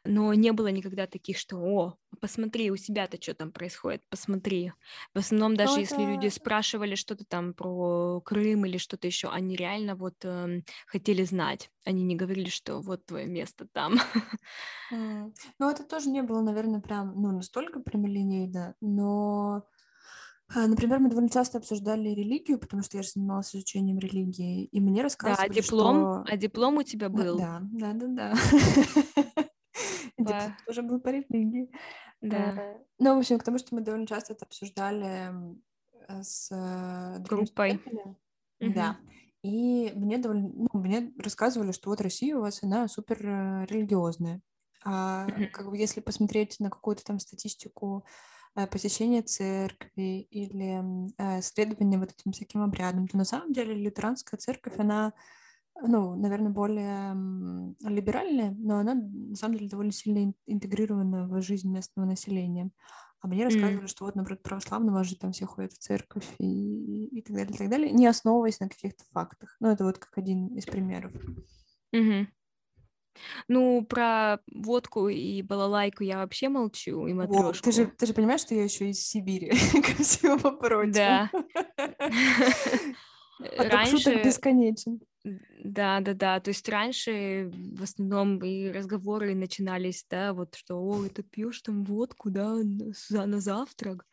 но не было никогда таких, что, о, посмотри, у себя-то что там происходит, посмотри. В основном даже Ну, если люди спрашивали что-то там про Крым или что-то еще, они реально вот эм, хотели знать, они не говорили, что вот твое место там. м, Ну, это тоже не было, наверное, прям, ну, настолько прямолинейно, но Например, мы довольно часто обсуждали религию, потому что я же занималась изучением религии, и мне Да, а рассказывали, диплом, что... а диплом у тебя был? Да, да, да, да. Диплом тоже был по религии. Да, Ну, в общем, к тому, что мы довольно часто это обсуждали э, с э, группой. Да. И мне довольно, ну, мне рассказывали, что вот Россия у вас, она супер э, религиозная. А как бы если посмотреть на какую-то там статистику э, посещения церкви или э, следования вот этим всяким обрядам, то на самом деле лютеранская церковь, она, ну, наверное, более либеральная, но она на самом деле довольно сильно ин- интегрирована в жизнь местного населения. А мне рассказывали, что вот, например, вас же там все ходят в церковь и, и так далее, и так далее, не основываясь на каких-то фактах. Ну, это вот как один из примеров. мгм. Ну, про водку и балалайку я вообще молчу, и Вов, ты же, матрешку. ты же понимаешь, что я еще из Сибири, ко всему прочему. Да. Шуток Раньше, бесконечен. да, да, да, то есть раньше в основном и разговоры начинались, да, вот что, о, ты пьешь там водку, да, за- на завтрак,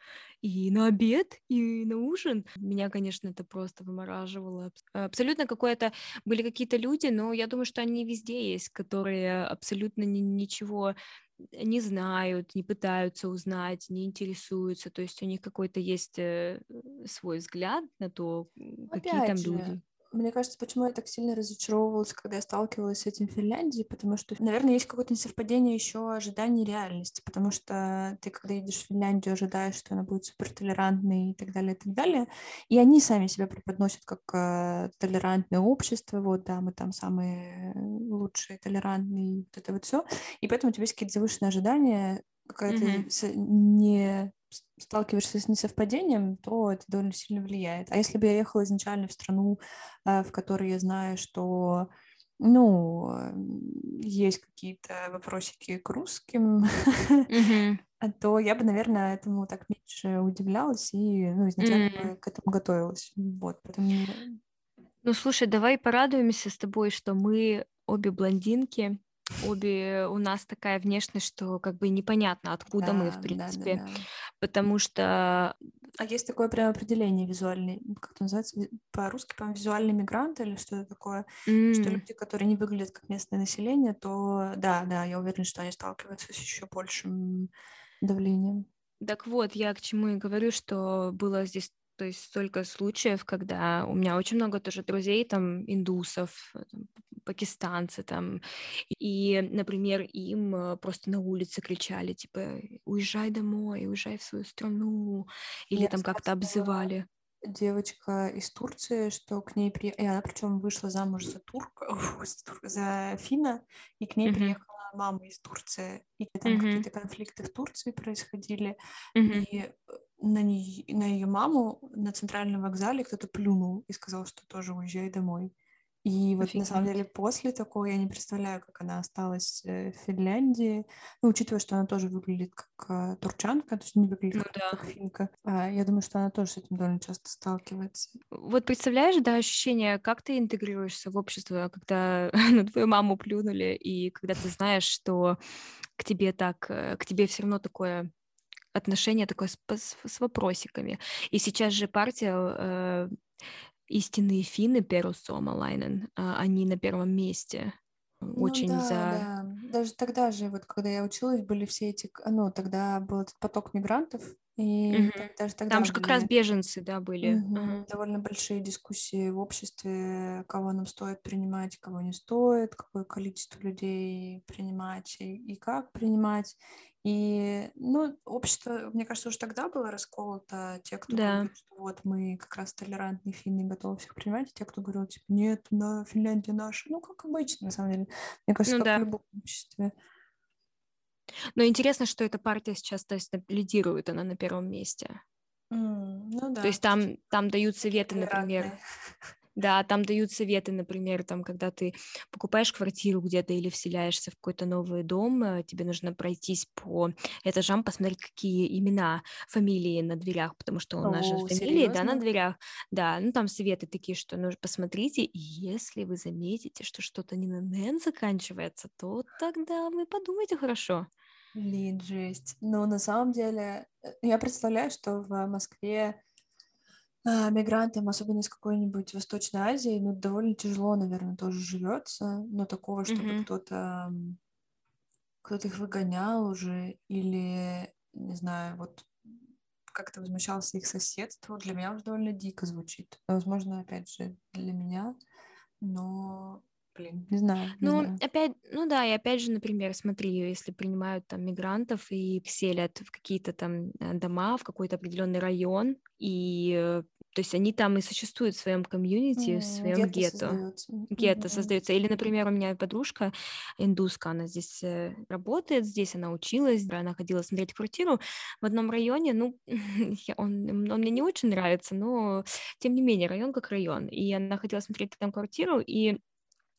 и на обед, и на ужин. Меня, конечно, это просто вымораживало. Абс- Абсолютно какое-то... Были какие-то люди, но я думаю, что они везде есть, которые абсолютно ни- ничего не знают, не пытаются узнать, не интересуются. То есть у них какой-то есть э, свой взгляд на то, м, какие там Опять же, люди. Мне кажется, почему я так сильно разочаровывалась, когда я сталкивалась с этим в Финляндии, потому что, наверное, есть какое-то несовпадение еще ожиданий реальности, потому что ты, когда едешь в Финляндию, ожидаешь, что она будет супер толерантной и так далее, и так далее, и они сами себя преподносят как э, толерантное общество, вот, да, мы там самые лучшие, толерантные, вот это вот все, и поэтому у тебя есть какие-то завышенные ожидания, ты с- не сталкиваешься с несовпадением, то это довольно сильно влияет. А если бы я ехала изначально в страну, э, в которой я знаю, что ну, м, есть какие-то вопросики к русским, то я бы, наверное, этому так меньше удивлялась и, ну, изначально к этому готовилась. Вот, поэтому Ну, слушай, давай порадуемся с тобой, что мы обе блондинки, обе у нас такая внешность, что как бы непонятно, откуда мы, в да, да, да, принципе, да. потому что А есть такое прям определение визуальный, как это называется, по-русски, по визуальный мигрант или что-то такое, что м, люди, которые не выглядят как местное население, то да, да, я уверена, что они сталкиваются с еще большим давлением. Так вот, я к чему и говорю, что было здесь, то есть столько случаев, когда у меня очень много тоже друзей, там, индусов, пакистанцы, там, и, например, им э, просто на улице кричали, типа, уезжай домой, уезжай в свою страну, или Мне там как-то обзывали. девочка из Турции, что к ней приехала, и она причем вышла замуж за турка, за, финна, и к ней Мгм. приехала мама из Турции, и там Мгм. какие-то конфликты в Турции происходили, Мгм. и э, на, ней, на ее маму на центральном вокзале кто-то плюнул и сказал, что тоже уезжай домой. И вот на самом деле после такого я не представляю, как она осталась э, в Финляндии, ну, учитывая, что она тоже выглядит как э, турчанка, то есть не выглядит Ну как, да. как финка. А, я думаю, что она тоже с этим довольно часто сталкивается. Вот представляешь, да, ощущение, как ты интегрируешься в общество, когда на твою маму плюнули, и когда ты знаешь, что к тебе так, э, к тебе все равно такое отношение такое с, пос- с вопросиками. И сейчас же партия э, истинные финны Перу Suomalainen, а, они на первом месте. Ну Очень да, за... да. Даже тогда же, вот когда я училась, были все эти, ну, тогда был этот поток мигрантов, И так- даже тогда Там же как раз были беженцы, да, были. Ага. довольно большие дискуссии в обществе, кого нам стоит принимать, кого не стоит, какое количество людей принимать и, и как принимать. И, ну, общество, мне кажется, уже тогда было расколото. Те, кто Да. говорил, что вот мы как раз толерантные финны, готовы всех принимать, и те, кто говорил, типа, нет, на Финляндия наша. Ну, как обычно, на самом деле. Мне кажется, Ну как в да. любом обществе. Но интересно, что эта партия сейчас, то есть, лидирует она на первом месте. М, ну да, То есть там, там дают советы, например, да, там дают советы, например, там, когда ты покупаешь квартиру где-то или вселяешься в какой-то новый дом, э, тебе нужно пройтись по этажам, посмотреть, какие имена, фамилии на дверях, потому что у нас же фамилии, да, на серьезно? дверях, да, ну там советы такие, что ну посмотрите, и если вы заметите, что что-то не на «н» заканчивается, то тогда вы подумайте хорошо. Блин, жесть. Но на самом деле, э, я представляю, что в Москве а, мигрантам, особенно из какой-нибудь Восточной Азии, ну, довольно тяжело, наверное, тоже живется, но такого, чтобы Мгм. кто-то кто-то их выгонял уже или, не знаю, вот как-то возмущался их соседству, для меня уже довольно дико звучит. Но, Возможно, опять же, для меня, но, блин, не знаю, не Ну, знаю. опять, ну да, и опять же, например, смотри, если принимают там мигрантов и селят в какие-то там э, дома, в какой-то определенный район, и э, то есть они там и существуют в своем комьюнити, в М, своем Гетто гетто. Мгм. создается. Или, например, у меня подружка индуска, она здесь э, работает, здесь она училась, она ходила смотреть квартиру в одном районе. Ну, он, он мне не очень нравится, но тем не менее, район как район. И она хотела смотреть там квартиру, и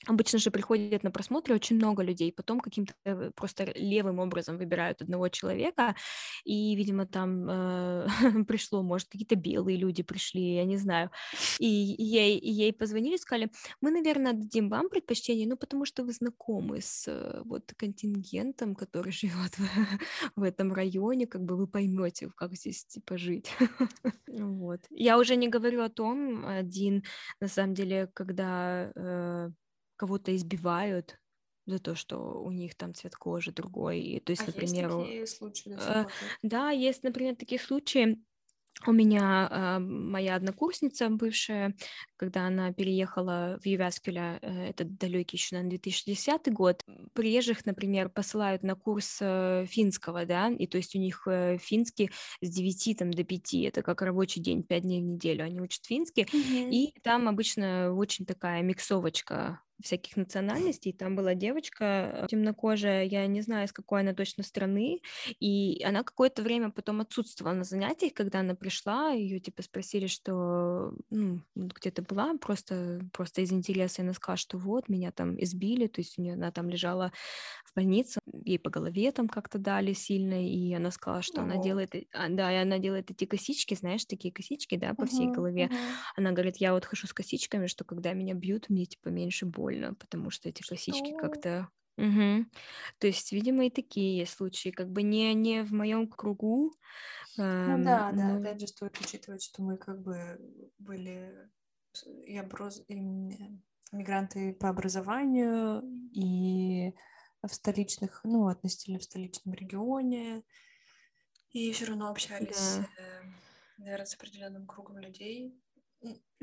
Обычно же приходят на просмотры очень много людей, потом каким-то э, просто левым образом выбирают одного человека, и, видимо, там э, пришло, может, какие-то белые люди пришли, я не знаю, и ей, и ей позвонили, сказали, мы, наверное, дадим вам предпочтение, ну, потому что вы знакомы с э, вот контингентом, который живет в, в этом районе, как бы вы поймете, как здесь, типа, жить. Вот. Я уже не говорю о том, один, на самом деле, когда э, кого-то избивают за то, что у них там цвет кожи другой. И, то А есть, есть например, у- такие случаи э, да? есть, например, такие случаи. У меня а, моя однокурсница бывшая, когда она переехала в Ювяскеля, э, это далекий еще, наверное, 2010 год, приезжих, например, посылают на курс э, финского, да, и то есть у них э, финский с 9 там, до 5, это как рабочий день, 5 дней в неделю, они учат финский, Мгм. и там обычно очень такая миксовочка всяких национальностей. Там была девочка э, темнокожая, я не знаю, из какой она точно страны, и она какое-то время потом отсутствовала на занятиях, когда она пришла, ее типа спросили, что ну, где ты была, просто, просто из интереса, и она сказала, что вот, меня там избили, то есть у нее она там лежала в больнице, ей по голове там как-то дали сильно, и она сказала, что она Ого. делает, а, да, и она делает эти косички, знаешь, такие косички, да, по всей голове, мгм. она говорит, я вот хожу с косичками, что когда меня бьют, мне типа меньше больно, потому что эти косички Что? как-то... Мгм. То есть, видимо, и такие есть случаи, как бы не, не в моем кругу, Ну да, да, но опять же стоит учитывать, что мы как бы были и, образ... и мигранты по образованию, и в столичных, ну, относительно в столичном регионе, и все равно общались, да. э, наверное, с определенным кругом людей.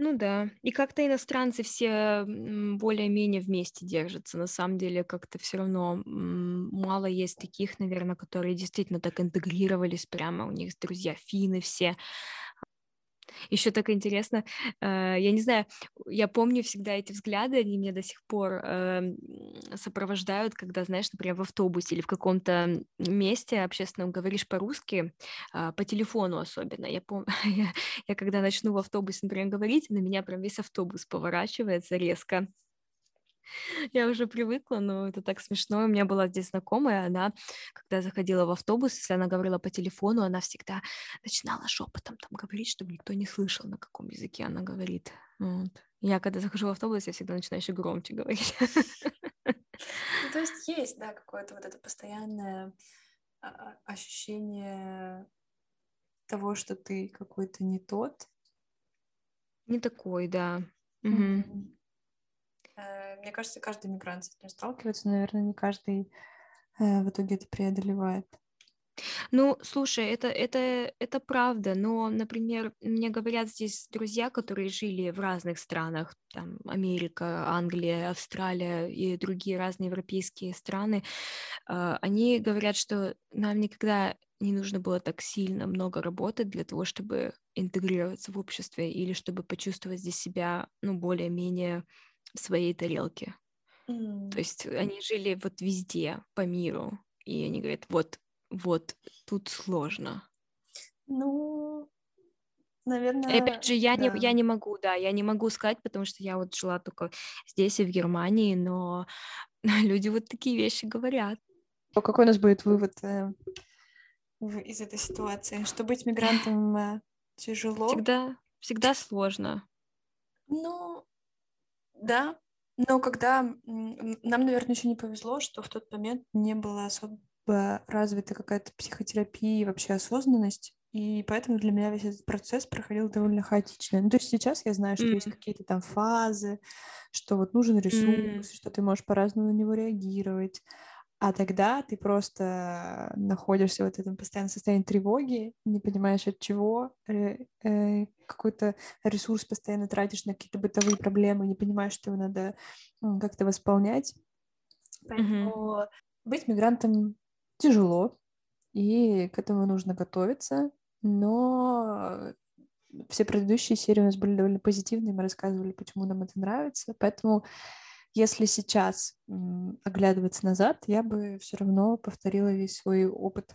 Ну да, и как-то иностранцы все более-менее вместе держатся. На самом деле как-то все равно мало есть таких, наверное, которые действительно так интегрировались прямо. У них друзья финны все. Еще так интересно, э, я не знаю, я помню всегда эти взгляды, они меня до сих пор эм, сопровождают, когда, знаешь, например, в автобусе или в каком-то месте общественном говоришь по-русски, а, по телефону особенно. Я помню, я, я когда начну в автобусе, например, говорить, на меня прям весь автобус поворачивается резко. Я уже привыкла, но это так смешно. У меня была здесь знакомая, она, когда заходила в автобус, если она говорила по телефону, она всегда начинала шепотом там говорить, чтобы никто не слышал, на каком языке она говорит. Вот. Я, когда захожу в автобус, я всегда начинаю еще громче говорить. Ну, то есть есть, да, какое-то вот это постоянное а, а, ощущение того, что ты какой-то не тот. Не такой, да. Мгм. Э, Мне кажется, каждый мигрант с этим сталкивается, наверное, не каждый э, в итоге это преодолевает. Ну, слушай, это это это правда, но, например, мне говорят здесь друзья, которые жили в разных странах, там Америка, Англия, Австралия и другие разные европейские страны. А, они говорят, что нам никогда не нужно было так сильно много работать для того, чтобы интегрироваться в обществе или чтобы почувствовать здесь себя, ну, более-менее в своей тарелке. М. То есть они жили вот везде по миру, и они говорят: "Вот вот тут сложно". Ну, И наверное, опять же, я не я да. не могу, да, я не могу сказать, потому что я вот жила только здесь и в Германии, но люди вот такие вещи говорят. То какой у нас будет вывод, э, в из этой ситуации? Что быть мигрантом, э, тяжело? Всегда всегда сложно. Ну да, но когда, нам, наверно, ещё не повезло, что в тот момент не была особо развита какая-то психотерапия и вообще осознанность, и поэтому для меня весь этот процесс проходил довольно хаотично. Ну, то есть сейчас я знаю, что есть М. какие-то там фазы, что вот нужен ресурс, что ты можешь по-разному на него реагировать. А тогда ты просто находишься вот в этом постоянном состоянии тревоги, не понимаешь, от чего, э, э, какой-то ресурс постоянно тратишь на какие-то бытовые проблемы, не понимаешь, что его надо, как-то восполнять. Поэтому быть мигрантом тяжело, и к этому нужно готовиться. Но все предыдущие серии у нас были довольно позитивные, мы рассказывали, почему нам это нравится. Поэтому если сейчас, оглядываться назад, я бы всё равно повторила весь свой опыт.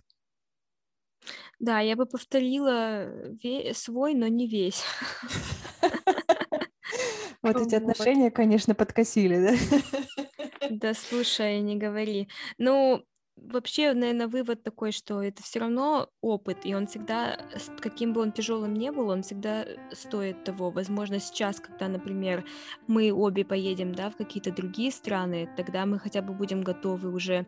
Да, я бы повторила ве свой, но не весь. Вот эти отношения, конечно, подкосили, да? Да слушай, не говори. Ну, вообще, наверно, вывод такой, что это всё равно опыт, и он всегда, с каким бы он тяжелым не был, он всегда стоит того. Возможно, сейчас, когда, например, мы обе поедем, да, в какие-то другие страны, тогда мы хотя бы будем готовы уже,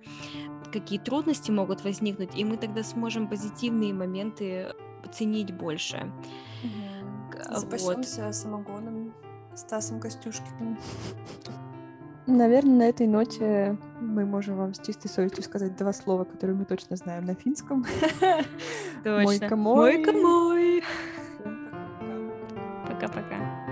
какие трудности могут возникнуть, и мы тогда сможем позитивные моменты ценить больше. Мгм. К вот. Самогоном Стасом Костюшкиным. Наверно, на этой ноте мы можем вам с чистой совестью сказать 2 слова, которые мы точно знаем на финском. Точно. Мойка Мойка мой. мой. Всем пока-пока. Пока-пока.